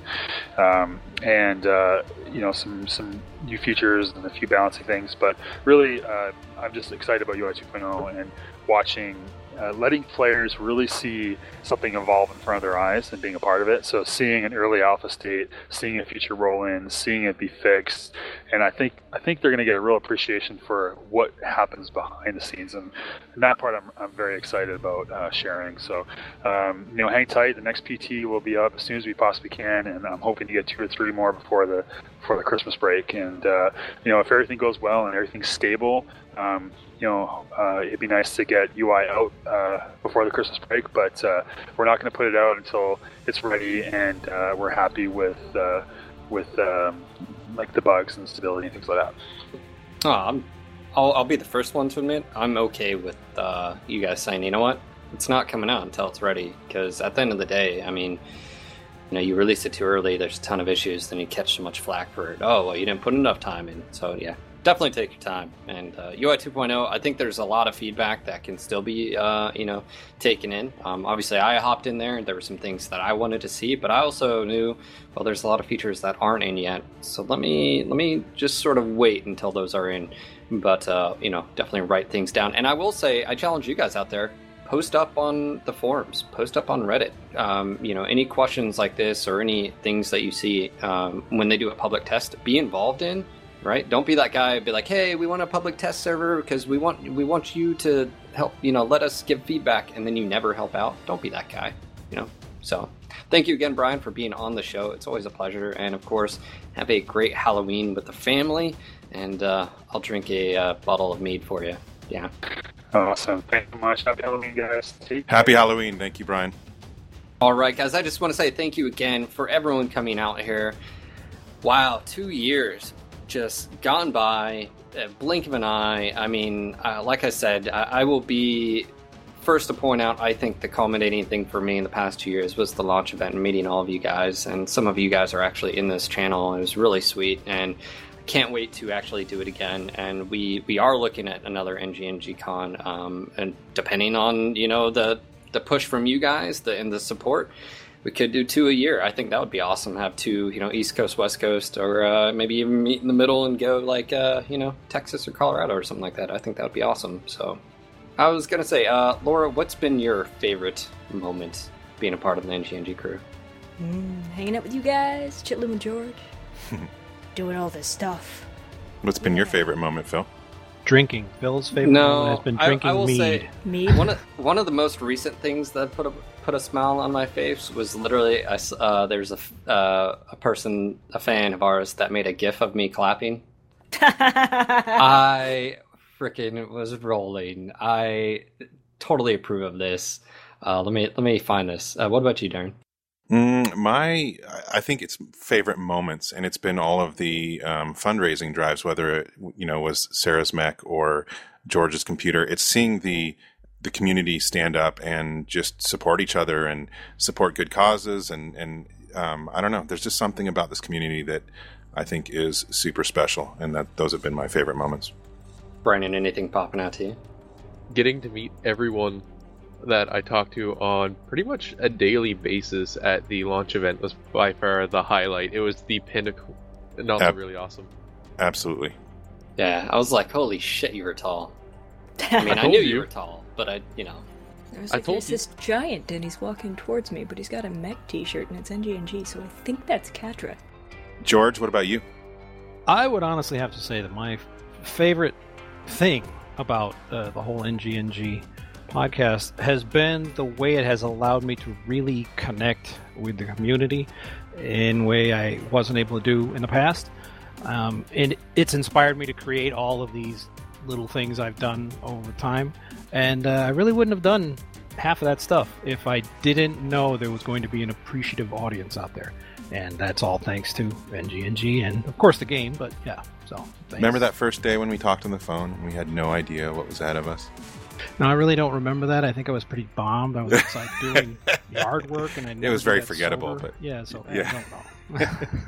um, and uh, you know some some new features and a few balancing things. But really, uh, I'm just excited about UI 2.0 and watching uh, letting players really see something evolve in front of their eyes and being a part of it. So seeing an early alpha state, seeing a future roll in, seeing it be fixed, and I think I think they're going to get a real appreciation for what happens behind the scenes, and, and that part I'm, I'm very excited about uh, sharing. So um, you know, hang tight. The next PT will be up as soon as we possibly can, and I'm hoping to get two or three more before the before the Christmas break. And uh, you know, if everything goes well and everything's stable. Um, you know, uh, it'd be nice to get UI out uh, before the Christmas break, but uh, we're not going to put it out until it's ready and uh, we're happy with uh, with um, like the bugs and stability and things like that. Oh, I'm, I'll, I'll be the first one to admit I'm okay with you guys saying, you know what, it's not coming out until it's ready. Because at the end of the day, I mean, you know, you release it too early, there's a ton of issues, then you catch so much flack for it. Oh, well, you didn't put enough time in. So yeah, definitely take your time. And uh, UI 2.0, I think there's a lot of feedback that can still be, uh, you know, taken in. Um, obviously, I hopped in there and there were some things that I wanted to see, but I also knew, well, there's a lot of features that aren't in yet. So let me let me just sort of wait until those are in. But uh, you know, definitely write things down. And I will say, I challenge you guys out there. Post up on the forums. Post up on Reddit. Um, you know, any questions like this or any things that you see um, when they do a public test, be involved in right? Don't be that guy. Be like, hey, we want a public test server because we want we want you to help. You know, let us give feedback, and then you never help out. Don't be that guy. You know. So, thank you again, Bryan, for being on the show. It's always a pleasure, and of course, have a great Halloween with the family. And uh, I'll drink a uh, bottle of mead for you. Yeah. Awesome. Thank you so much. Happy Halloween, guys. Happy Halloween. Thank you, Bryan. All right, guys. I just want to say thank you again for everyone coming out here. Wow, two years just gone by, a blink of an eye. I mean, uh, like I said, I, I, will be first to point out. I think the culminating thing for me in the past two years was the launch event and meeting all of you guys, and some of you guys are actually in this channel. It was really sweet, and can't wait to actually do it again. And we we are looking at another NGNG Con, um, and depending on you know the the push from you guys, the and the support we could do two a year. I think that would be awesome. Have two, you know, East Coast, West Coast, or uh, maybe even meet in the middle and go like, uh, you know, Texas or Colorado or something like that. I think that would be awesome. So, I was gonna say, uh, Laura, what's been your favorite moment being a part of the NGNG crew? Mm, hanging out with you guys, chilling with George, doing all this stuff. What's been your favorite moment, Phil? Drinking. Phil's favorite no, moment has been drinking I, I will mead. Say, mead. One of one of the most recent things that put a put a smile on my face was literally I, uh, there's a uh, a person a fan of ours that made a gif of me clapping. I freaking was rolling. I totally approve of this. Uh, let me let me find this. Uh, what about you, Darren? Mm, my, I think it's favorite moments, and it's been all of the um, fundraising drives, whether it you know was Sarah's mech or George's computer. It's seeing the the community stand up and just support each other and support good causes, and and um, I don't know. There's just something about this community that I think is super special, and that those have been my favorite moments. Brandon, anything popping out to you? Getting to meet everyone that I talked to on pretty much a daily basis at the launch event was by far the highlight. It was the pinnacle, and also Yep. really awesome. Absolutely. Yeah, I was like, holy shit, you were tall. I mean, I, told knew you you. were tall, but I, you know, I was I like, told there's you. this giant, and he's walking towards me, but he's got a mech T-shirt, and it's NGNG, so I think that's Katra. George, what about you? I would honestly have to say that my favorite thing about uh, the whole NGNG podcast has been the way it has allowed me to really connect with the community in a way I wasn't able to do in the past. Um, and it's inspired me to create all of these little things I've done over time. And uh, I really wouldn't have done half of that stuff if I didn't know there was going to be an appreciative audience out there. And that's all thanks to NGNG and, of course, the game. But yeah, so thanks. Remember that first day when we talked on the phone we had no idea what was ahead of us? No, I really don't remember that. I think I was pretty bombed. I was outside doing yard work, and I never was very forgettable, sober. but- yeah, so I Yeah. don't know.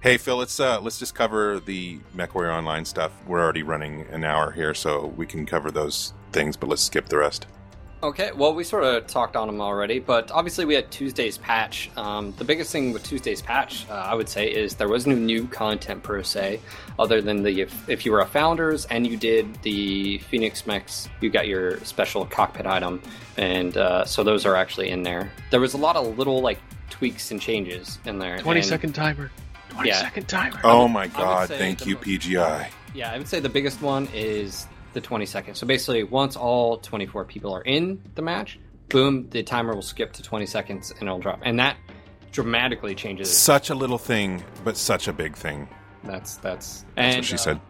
Hey Phil, let's uh, let's just cover the MechWarrior Online stuff. We're already running an hour here, so we can cover those things, but let's skip the rest. Okay, well, we sort of talked on them already, but obviously we had Tuesday's patch. Um, the biggest thing with Tuesday's patch, uh, I would say, is there was no new content per se, other than the if, if you were a founders and you did the Phoenix Mechs, you got your special cockpit item, and uh, so those are actually in there. There was a lot of little like tweaks and changes in there. Twenty and- second timer. Twenty Yeah. second timer. Oh would- my God! Thank you, mo- PGI. Yeah, I would say the biggest one is the 20 seconds. So basically, once all 24 people are in the match, boom, the timer will skip to 20 seconds and it'll drop. And that dramatically changes. Such a little thing, but such a big thing. That's that's. That's and, what she uh, said.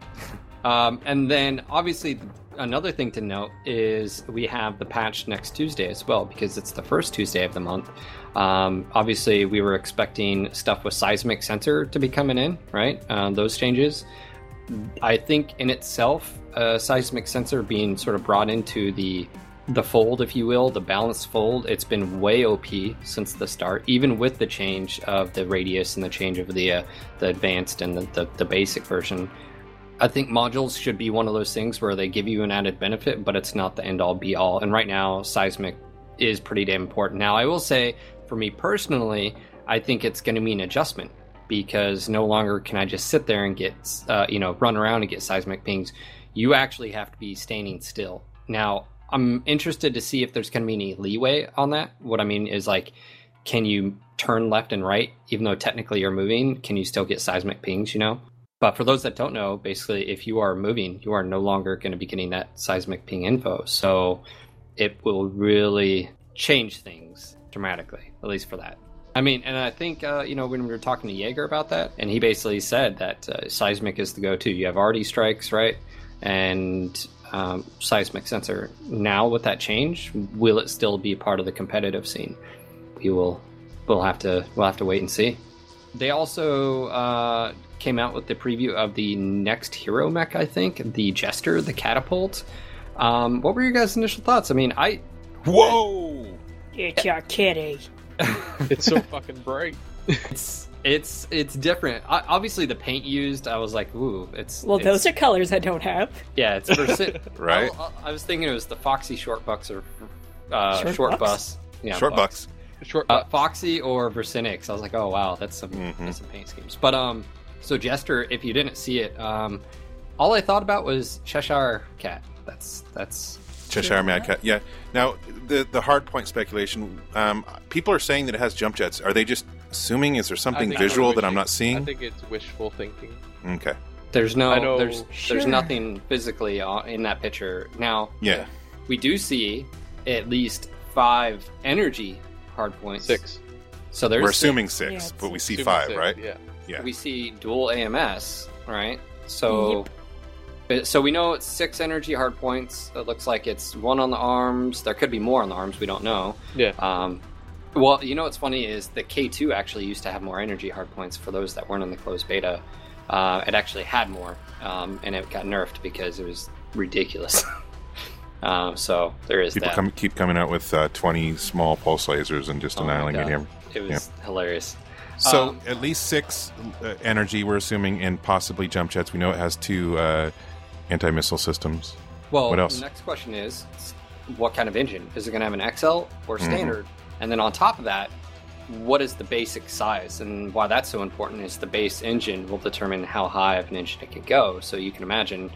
Um, and then obviously another thing to note is we have the patch next Tuesday as well because it's the first Tuesday of the month. Um, obviously, we were expecting stuff with seismic sensor to be coming in, right? Um, those changes. I think in itself, a seismic sensor being sort of brought into the the fold, if you will, the balance fold, it's been way OP since the start. Even with the change of the radius and the change of the uh, the advanced and the, the, the basic version, I think modules should be one of those things where they give you an added benefit, but it's not the end all be all. And right now, seismic is pretty damn important. Now, I will say, for me personally, I think it's going to mean adjustment because no longer can I just sit there and get, uh, you know, run around and get seismic pings. You actually have to be standing still. Now, I'm interested to see if there's going to be any leeway on that. What I mean is like, can you turn left and right even though technically you're moving? Can you still get seismic pings? You know. But for those that don't know, basically, if you are moving, you are no longer going to be getting that seismic ping info. So it will really change things dramatically, at least for that. I mean, and I think, uh, you know, when we were talking to Jaeger about that, and he basically said that uh, seismic is the go to. You have arty strikes, right? And um, seismic sensor. Now, with that change, will it still be part of the competitive scene? We will. We'll have to. We'll have to wait and see. They also uh, came out with the preview of the next hero mech. I think the Jester, the catapult. Um, what were your guys' initial thoughts? I mean, I Whoa! It's your kitty. It's so fucking bright. it's it's it's different. I, obviously, the paint used, I was like, ooh, it's Well, it's, those are colors I don't have. yeah, it's versi- Right. I, I was thinking it was the Foxy short bucks or uh, Short short, bucks? bus. Yeah, Short bucks. Short. Uh, Foxy or Vercinix. I was like, oh wow, that's some Mhm. that's some paint schemes. But um, so Jester, if you didn't see it, um, all I thought about was Cheshire Cat. That's that's Cheshire Mad Cat. Yeah. Now, the the hard point speculation. Um, people are saying that it has jump jets. Are they just assuming? Is there something visual that I'm not seeing? I think it's wishful thinking. okay. there's no I know- there's Sure. there's nothing physically uh, in that picture. Now Yeah. we do see at least five energy hard points. Six. So there's We're six. assuming six, Yeah, but we see five, six, right? Yeah. Yeah. we see dual AMS, right? So, but- so we know it's six energy hard points. It looks like it's one on the arms. There could be more on the arms. We don't know. Yeah. Um, well, you know what's funny is the K2 actually used to have more energy hard points for those that weren't in the closed beta. Uh, it actually had more, um, and it got nerfed because it was ridiculous. um, so there is People that. come, keep coming out with uh, 20 small pulse lasers and just Oh annihilating God. him. It was hilarious. So Um, at least six uh, energy, we're assuming, and possibly jump jets. We know it has two uh, anti missile systems. Well, What else? the next question is what kind of engine? Is it going to have an XL or mm-hmm. standard? And then on top of that, what is the basic size? And why that's so important is the base engine will determine how high of an engine it can go. So you can imagine,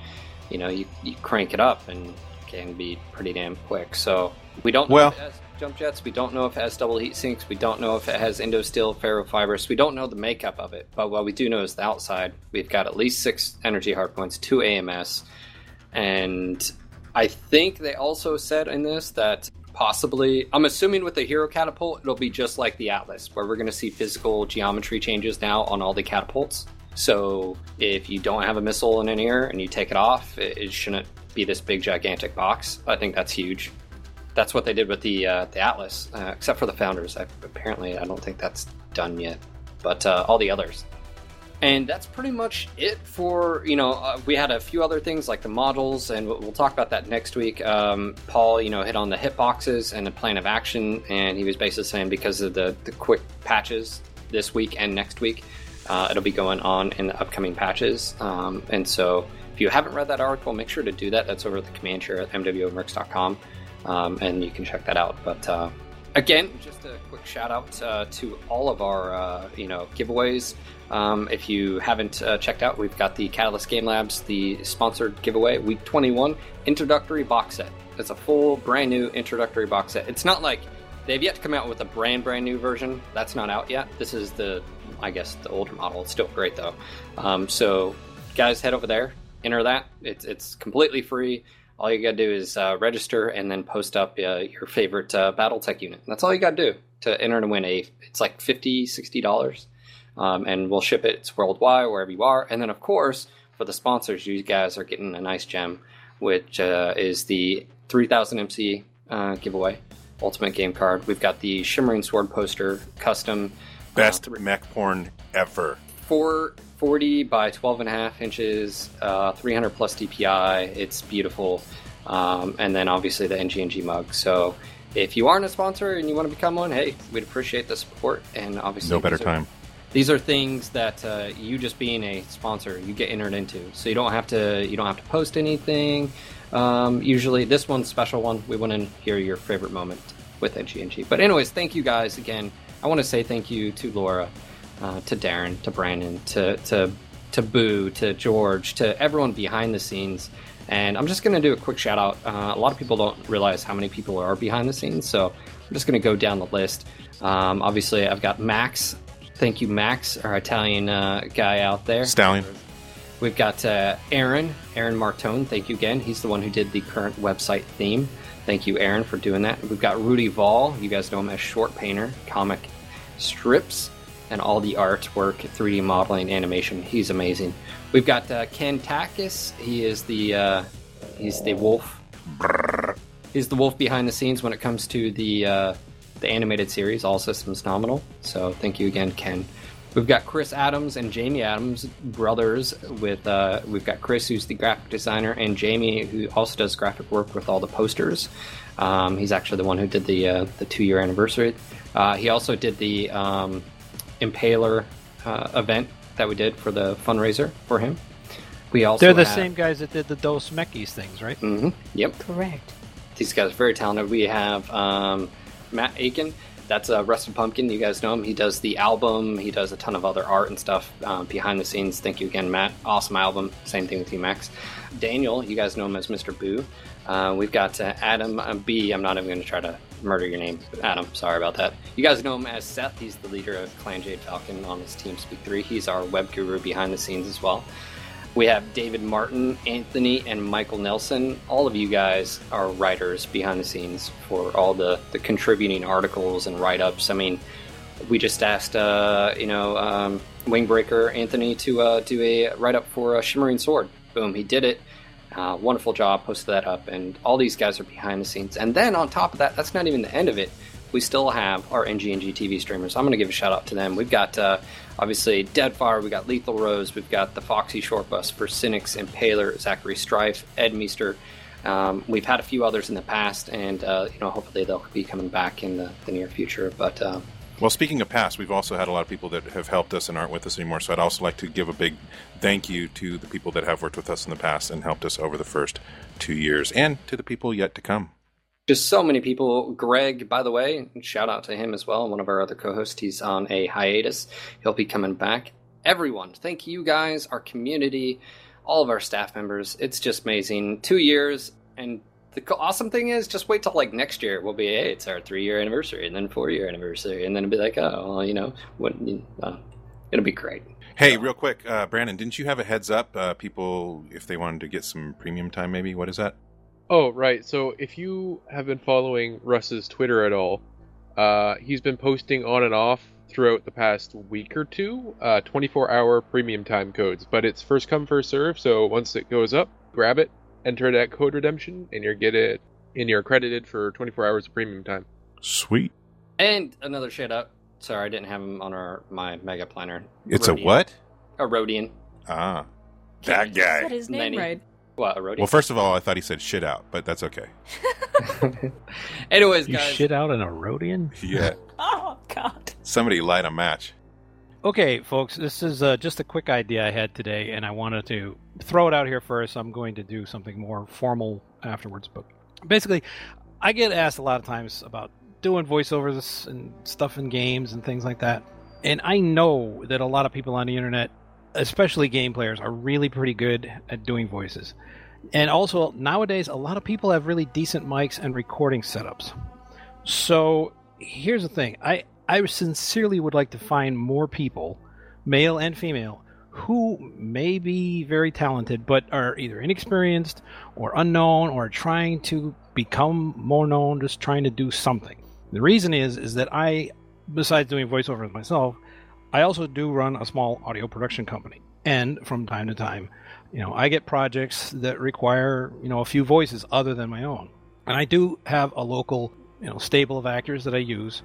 you know, you, you crank it up and it can be pretty damn quick. So we don't Well- jump jets. We don't know if it has double heat sinks. We don't know if it has Endo Steel ferrofibers. We don't know the makeup of it. But what we do know is the outside. We've got at least six energy hardpoints, two AMS, and I think they also said in this that possibly, I'm assuming with the Hero Catapult, it'll be just like the Atlas, where we're going to see physical geometry changes now on all the catapults. So if you don't have a missile in an ear and you take it off, it, it shouldn't be this big gigantic box. I think that's huge. That's what they did with the uh, the Atlas, uh, except for the Founders. I, apparently, I don't think that's done yet, but uh, all the others. And that's pretty much it for, you know, uh, we had a few other things like the models, and we'll, we'll talk about that next week. Um, Paul, you know, hit on the hitboxes and the plan of action, and he was basically saying because of the, the quick patches this week and next week, uh, it'll be going on in the upcoming patches. Um, and so if you haven't read that article, make sure to do that. That's over at the Command Chair at mwomercs.com, um, and you can check that out. But uh, again, just a quick shout out uh, to all of our, uh, you know, giveaways. Um, if you haven't uh, checked out, we've got the Catalyst Game Labs, the sponsored giveaway, week 21 introductory box set. It's a full, brand new introductory box set. It's not like they've yet to come out with a brand, brand new version. That's not out yet. This is the, I guess, the older model. It's still great though. Um, so, guys, head over there, enter that. It's it's completely free. All you gotta do is uh, register and then post up uh, your favorite uh, BattleTech unit. That's all you gotta do to enter to win a. It's like 50 dollars um, and we'll ship it it's worldwide wherever you are. And then, of course, for the sponsors, you guys are getting a nice gem, which uh, is the 3000 MC uh, giveaway, Ultimate Game Card. We've got the Shimmering Sword poster, custom, Best mech porn ever. 440 by 12 and a half inches, uh, 300 plus DPI. It's beautiful. Um, and then obviously the NGNG mug. So if you aren't a sponsor and you want to become one, hey, we'd appreciate the support. And obviously, No better are- time. these are things that uh, you just being a sponsor you get entered into so you don't have to you don't have to post anything um, usually this one's a special one we want to hear your favorite moment with ngng but anyways thank you guys again i want to say thank you to laura uh, to darren to brandon to to to boo to george to everyone behind the scenes and i'm just going to do a quick shout out uh, a lot of people don't realize how many people are behind the scenes so i'm just going to go down the list um, obviously i've got max Thank you, Max, our Italian uh, guy out there. Stallion. We've got uh, Aaron, Aaron Martone. Thank you again. He's the one who did the current website theme. Thank you, Aaron, for doing that. We've got Rudy Vall. You guys know him as Short Painter, comic strips, and all the artwork, 3D modeling, animation. He's amazing. We've got uh, Ken Takis. He is the uh, he's the wolf. He's the wolf behind the scenes when it comes to the uh, the animated series, All Systems Nominal. So thank you again, Ken. We've got Chris Adams and Jamie Adams, brothers. With uh, we've got Chris, who's the graphic designer, and Jamie, who also does graphic work with all the posters. Um, he's actually the one who did the uh, the two year anniversary. Uh, he also did the um, Impaler uh, event that we did for the fundraiser for him. We also They're the had- same guys that did the Dos Mekis things, right? Mhm. Yep. Correct. These guys are very talented. We have um, Matt Aiken. That's uh, Rusted Pumpkin. You guys know him. He does the album. He does a ton of other art and stuff uh, behind the scenes. Thank you again, Matt. Awesome album. Same thing with you, Max. Daniel, you guys know him as Mr. Boo. Uh, we've got uh, Adam uh, B. I'm not even going to try to murder your name, Adam. Sorry about that. You guys know him as Seth. He's the leader of Clan Jade Falcon on his TeamSpeak 3. He's our web guru behind the scenes as well. We have David Martin, Anthony, and Michael Nelson. All of you guys are writers behind the scenes for all the, the contributing articles and write ups. I mean, we just asked, uh, you know, um, Wingbreaker Anthony to uh, do a write up for a Shimmering Sword. Boom, he did it. Uh, wonderful job, posted that up, and all these guys are behind the scenes. And then on top of that, that's not even the end of it. We still have our NGNG TV streamers. I'm going to give a shout out to them. We've got uh, obviously Deadfire, we got Lethal Rose, we've got the Foxy Short Bus for Cynics, Impaler, Zachary Strife, Ed Meester. Um, we've had a few others in the past, and uh, you know hopefully they'll be coming back in the, the near future. But uh, Well, speaking of past, we've also had a lot of people that have helped us and aren't with us anymore. So I'd also like to give a big thank you to the people that have worked with us in the past and helped us over the first two years, and to the people yet to come. Just so many people. Greg, by the way, shout out to him as well. One of our other co-hosts. He's on a hiatus. He'll be coming back. Everyone, thank you guys, our community, all of our staff members. It's just amazing. Two years, and the awesome thing is, just wait till like next year. We'll be, hey, it's our three-year anniversary, and then four-year anniversary, and then it'll be like, oh, well, you know, what? Uh, it'll be great. Hey, real quick, uh, Brandon, didn't you have a heads up? Uh, people, if they wanted to get some premium time, maybe. What is that? Oh, right. So if you have been following Russ's Twitter at all, uh, he's been posting on and off throughout the past week or two, uh, 24-hour premium time codes. But it's first come first serve. So once it goes up, grab it, enter that code redemption, and you're get it, and you're credited for 24 hours of premium time. Sweet. And another shout out. Sorry, I didn't have him on our my mega planner. It's Rodian. a what? A Rodian. Ah, that guy. Said his name Many. right. What, a Rodian? Well, first of all, I thought he said shit out, but that's okay. Anyways, You guys. shit out an Erodian? Yeah, Oh God. somebody light a match. Okay, folks, this is uh, just a quick idea I had today, and I wanted to throw it out here first. I'm going to do something more formal afterwards, but basically, I get asked a lot of times about doing voiceovers and stuff in games and things like that. And I know that a lot of people on the internet, especially game players, are really pretty good at doing voices. And also, nowadays, a lot of people have really decent mics and recording setups. So here's the thing I, I sincerely would like to find more people, male and female, who may be very talented but are either inexperienced or unknown or trying to become more known, just trying to do something. The reason is is that I, besides doing voiceovers myself, I also do run a small audio production company. And from time to time, you know, I get projects that require, you know, a few voices other than my own. And I do have a local, you know, stable of actors that I use.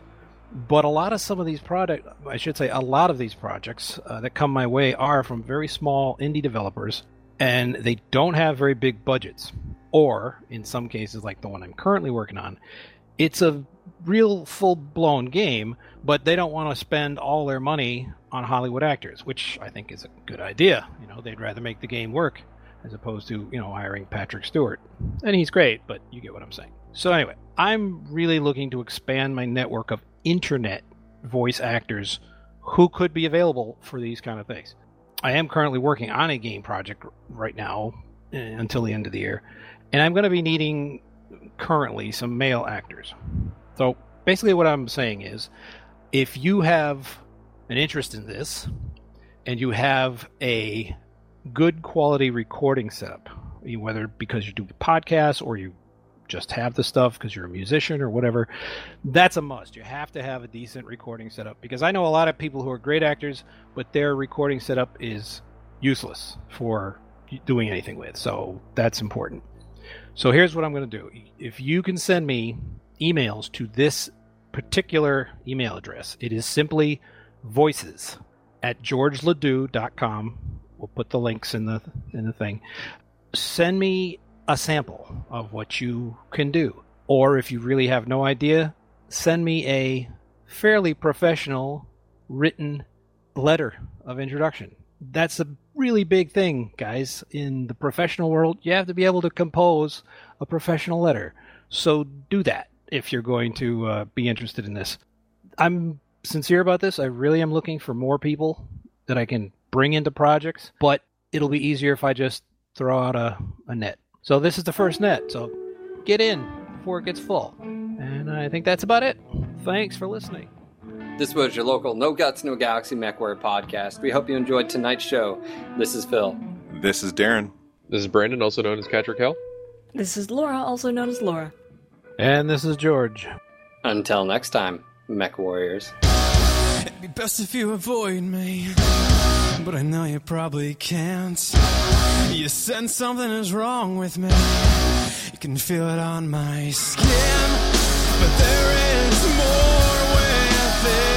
But a lot of some of these projects, I should say, a lot of these projects uh, that come my way are from very small indie developers, and they don't have very big budgets. Or, in some cases, like the one I'm currently working on, it's a real full blown game, but they don't want to spend all their money on Hollywood actors, which I think is a good idea. You know, they'd rather make the game work as opposed to, you know, hiring Patrick Stewart. And he's great, but you get what I'm saying. So anyway, I'm really looking to expand my network of internet voice actors who could be available for these kind of things. I am currently working on a game project right now uh, until the end of the year, and I'm going to be needing currently some male actors. So basically, what I'm saying is if you have an interest in this and you have a good quality recording setup, whether because you do podcasts or you just have the stuff because you're a musician or whatever, that's a must. You have to have a decent recording setup because I know a lot of people who are great actors, but their recording setup is useless for doing anything with. So that's important. So here's what I'm going to do. If you can send me emails to this particular email address, it is simply voices at georgeledoux.com. We'll put the links in the in the thing. Send me a sample of what you can do. Or if you really have no idea, send me a fairly professional written letter of introduction. That's a really big thing, guys. In the professional world, you have to be able to compose a professional letter. So do that if you're going to uh, be interested in this. I'm sincere about this. I really am looking for more people that I can bring into projects, but it'll be easier if I just throw out a, a net. So this is the first net. So get in before it gets full. And I think that's about it. Thanks for listening. This was your local No Guts, No Galaxy MechWarrior podcast. We hope you enjoyed tonight's show. This is Phil. This is Darren. This is Brandon, also known as Catrick Hell. This is Laura, also known as Laura. And this is George. Until next time, Mech Warriors. It'd be best if you avoid me, but I know you probably can't. You sense something is wrong with me. You can feel it on my skin, but there is more within. Maybe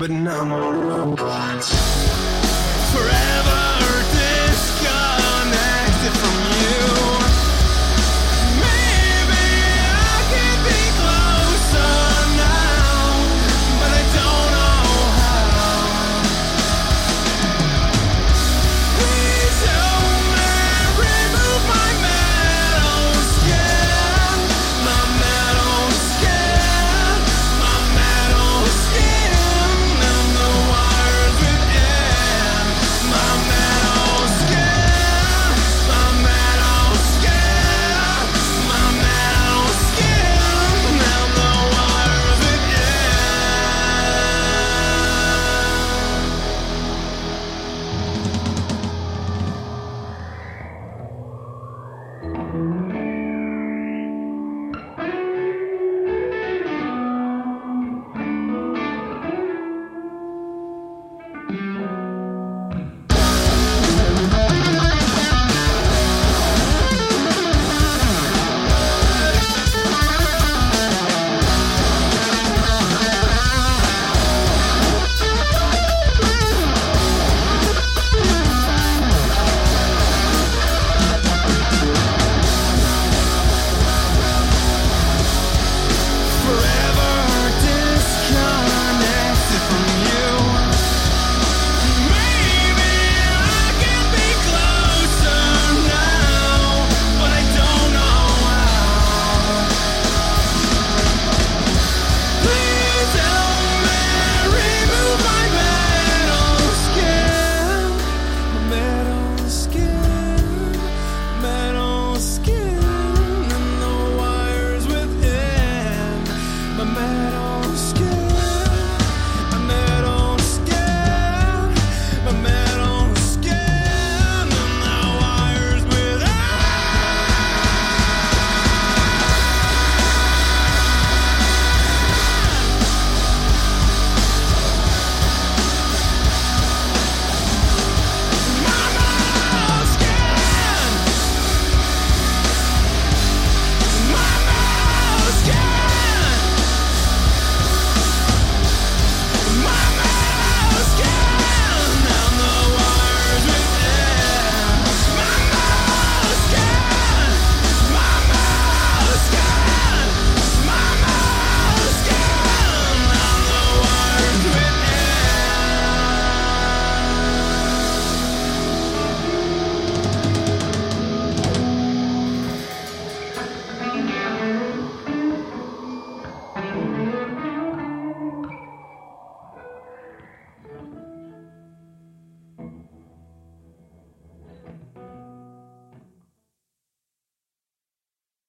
but now I'm a robot. Forever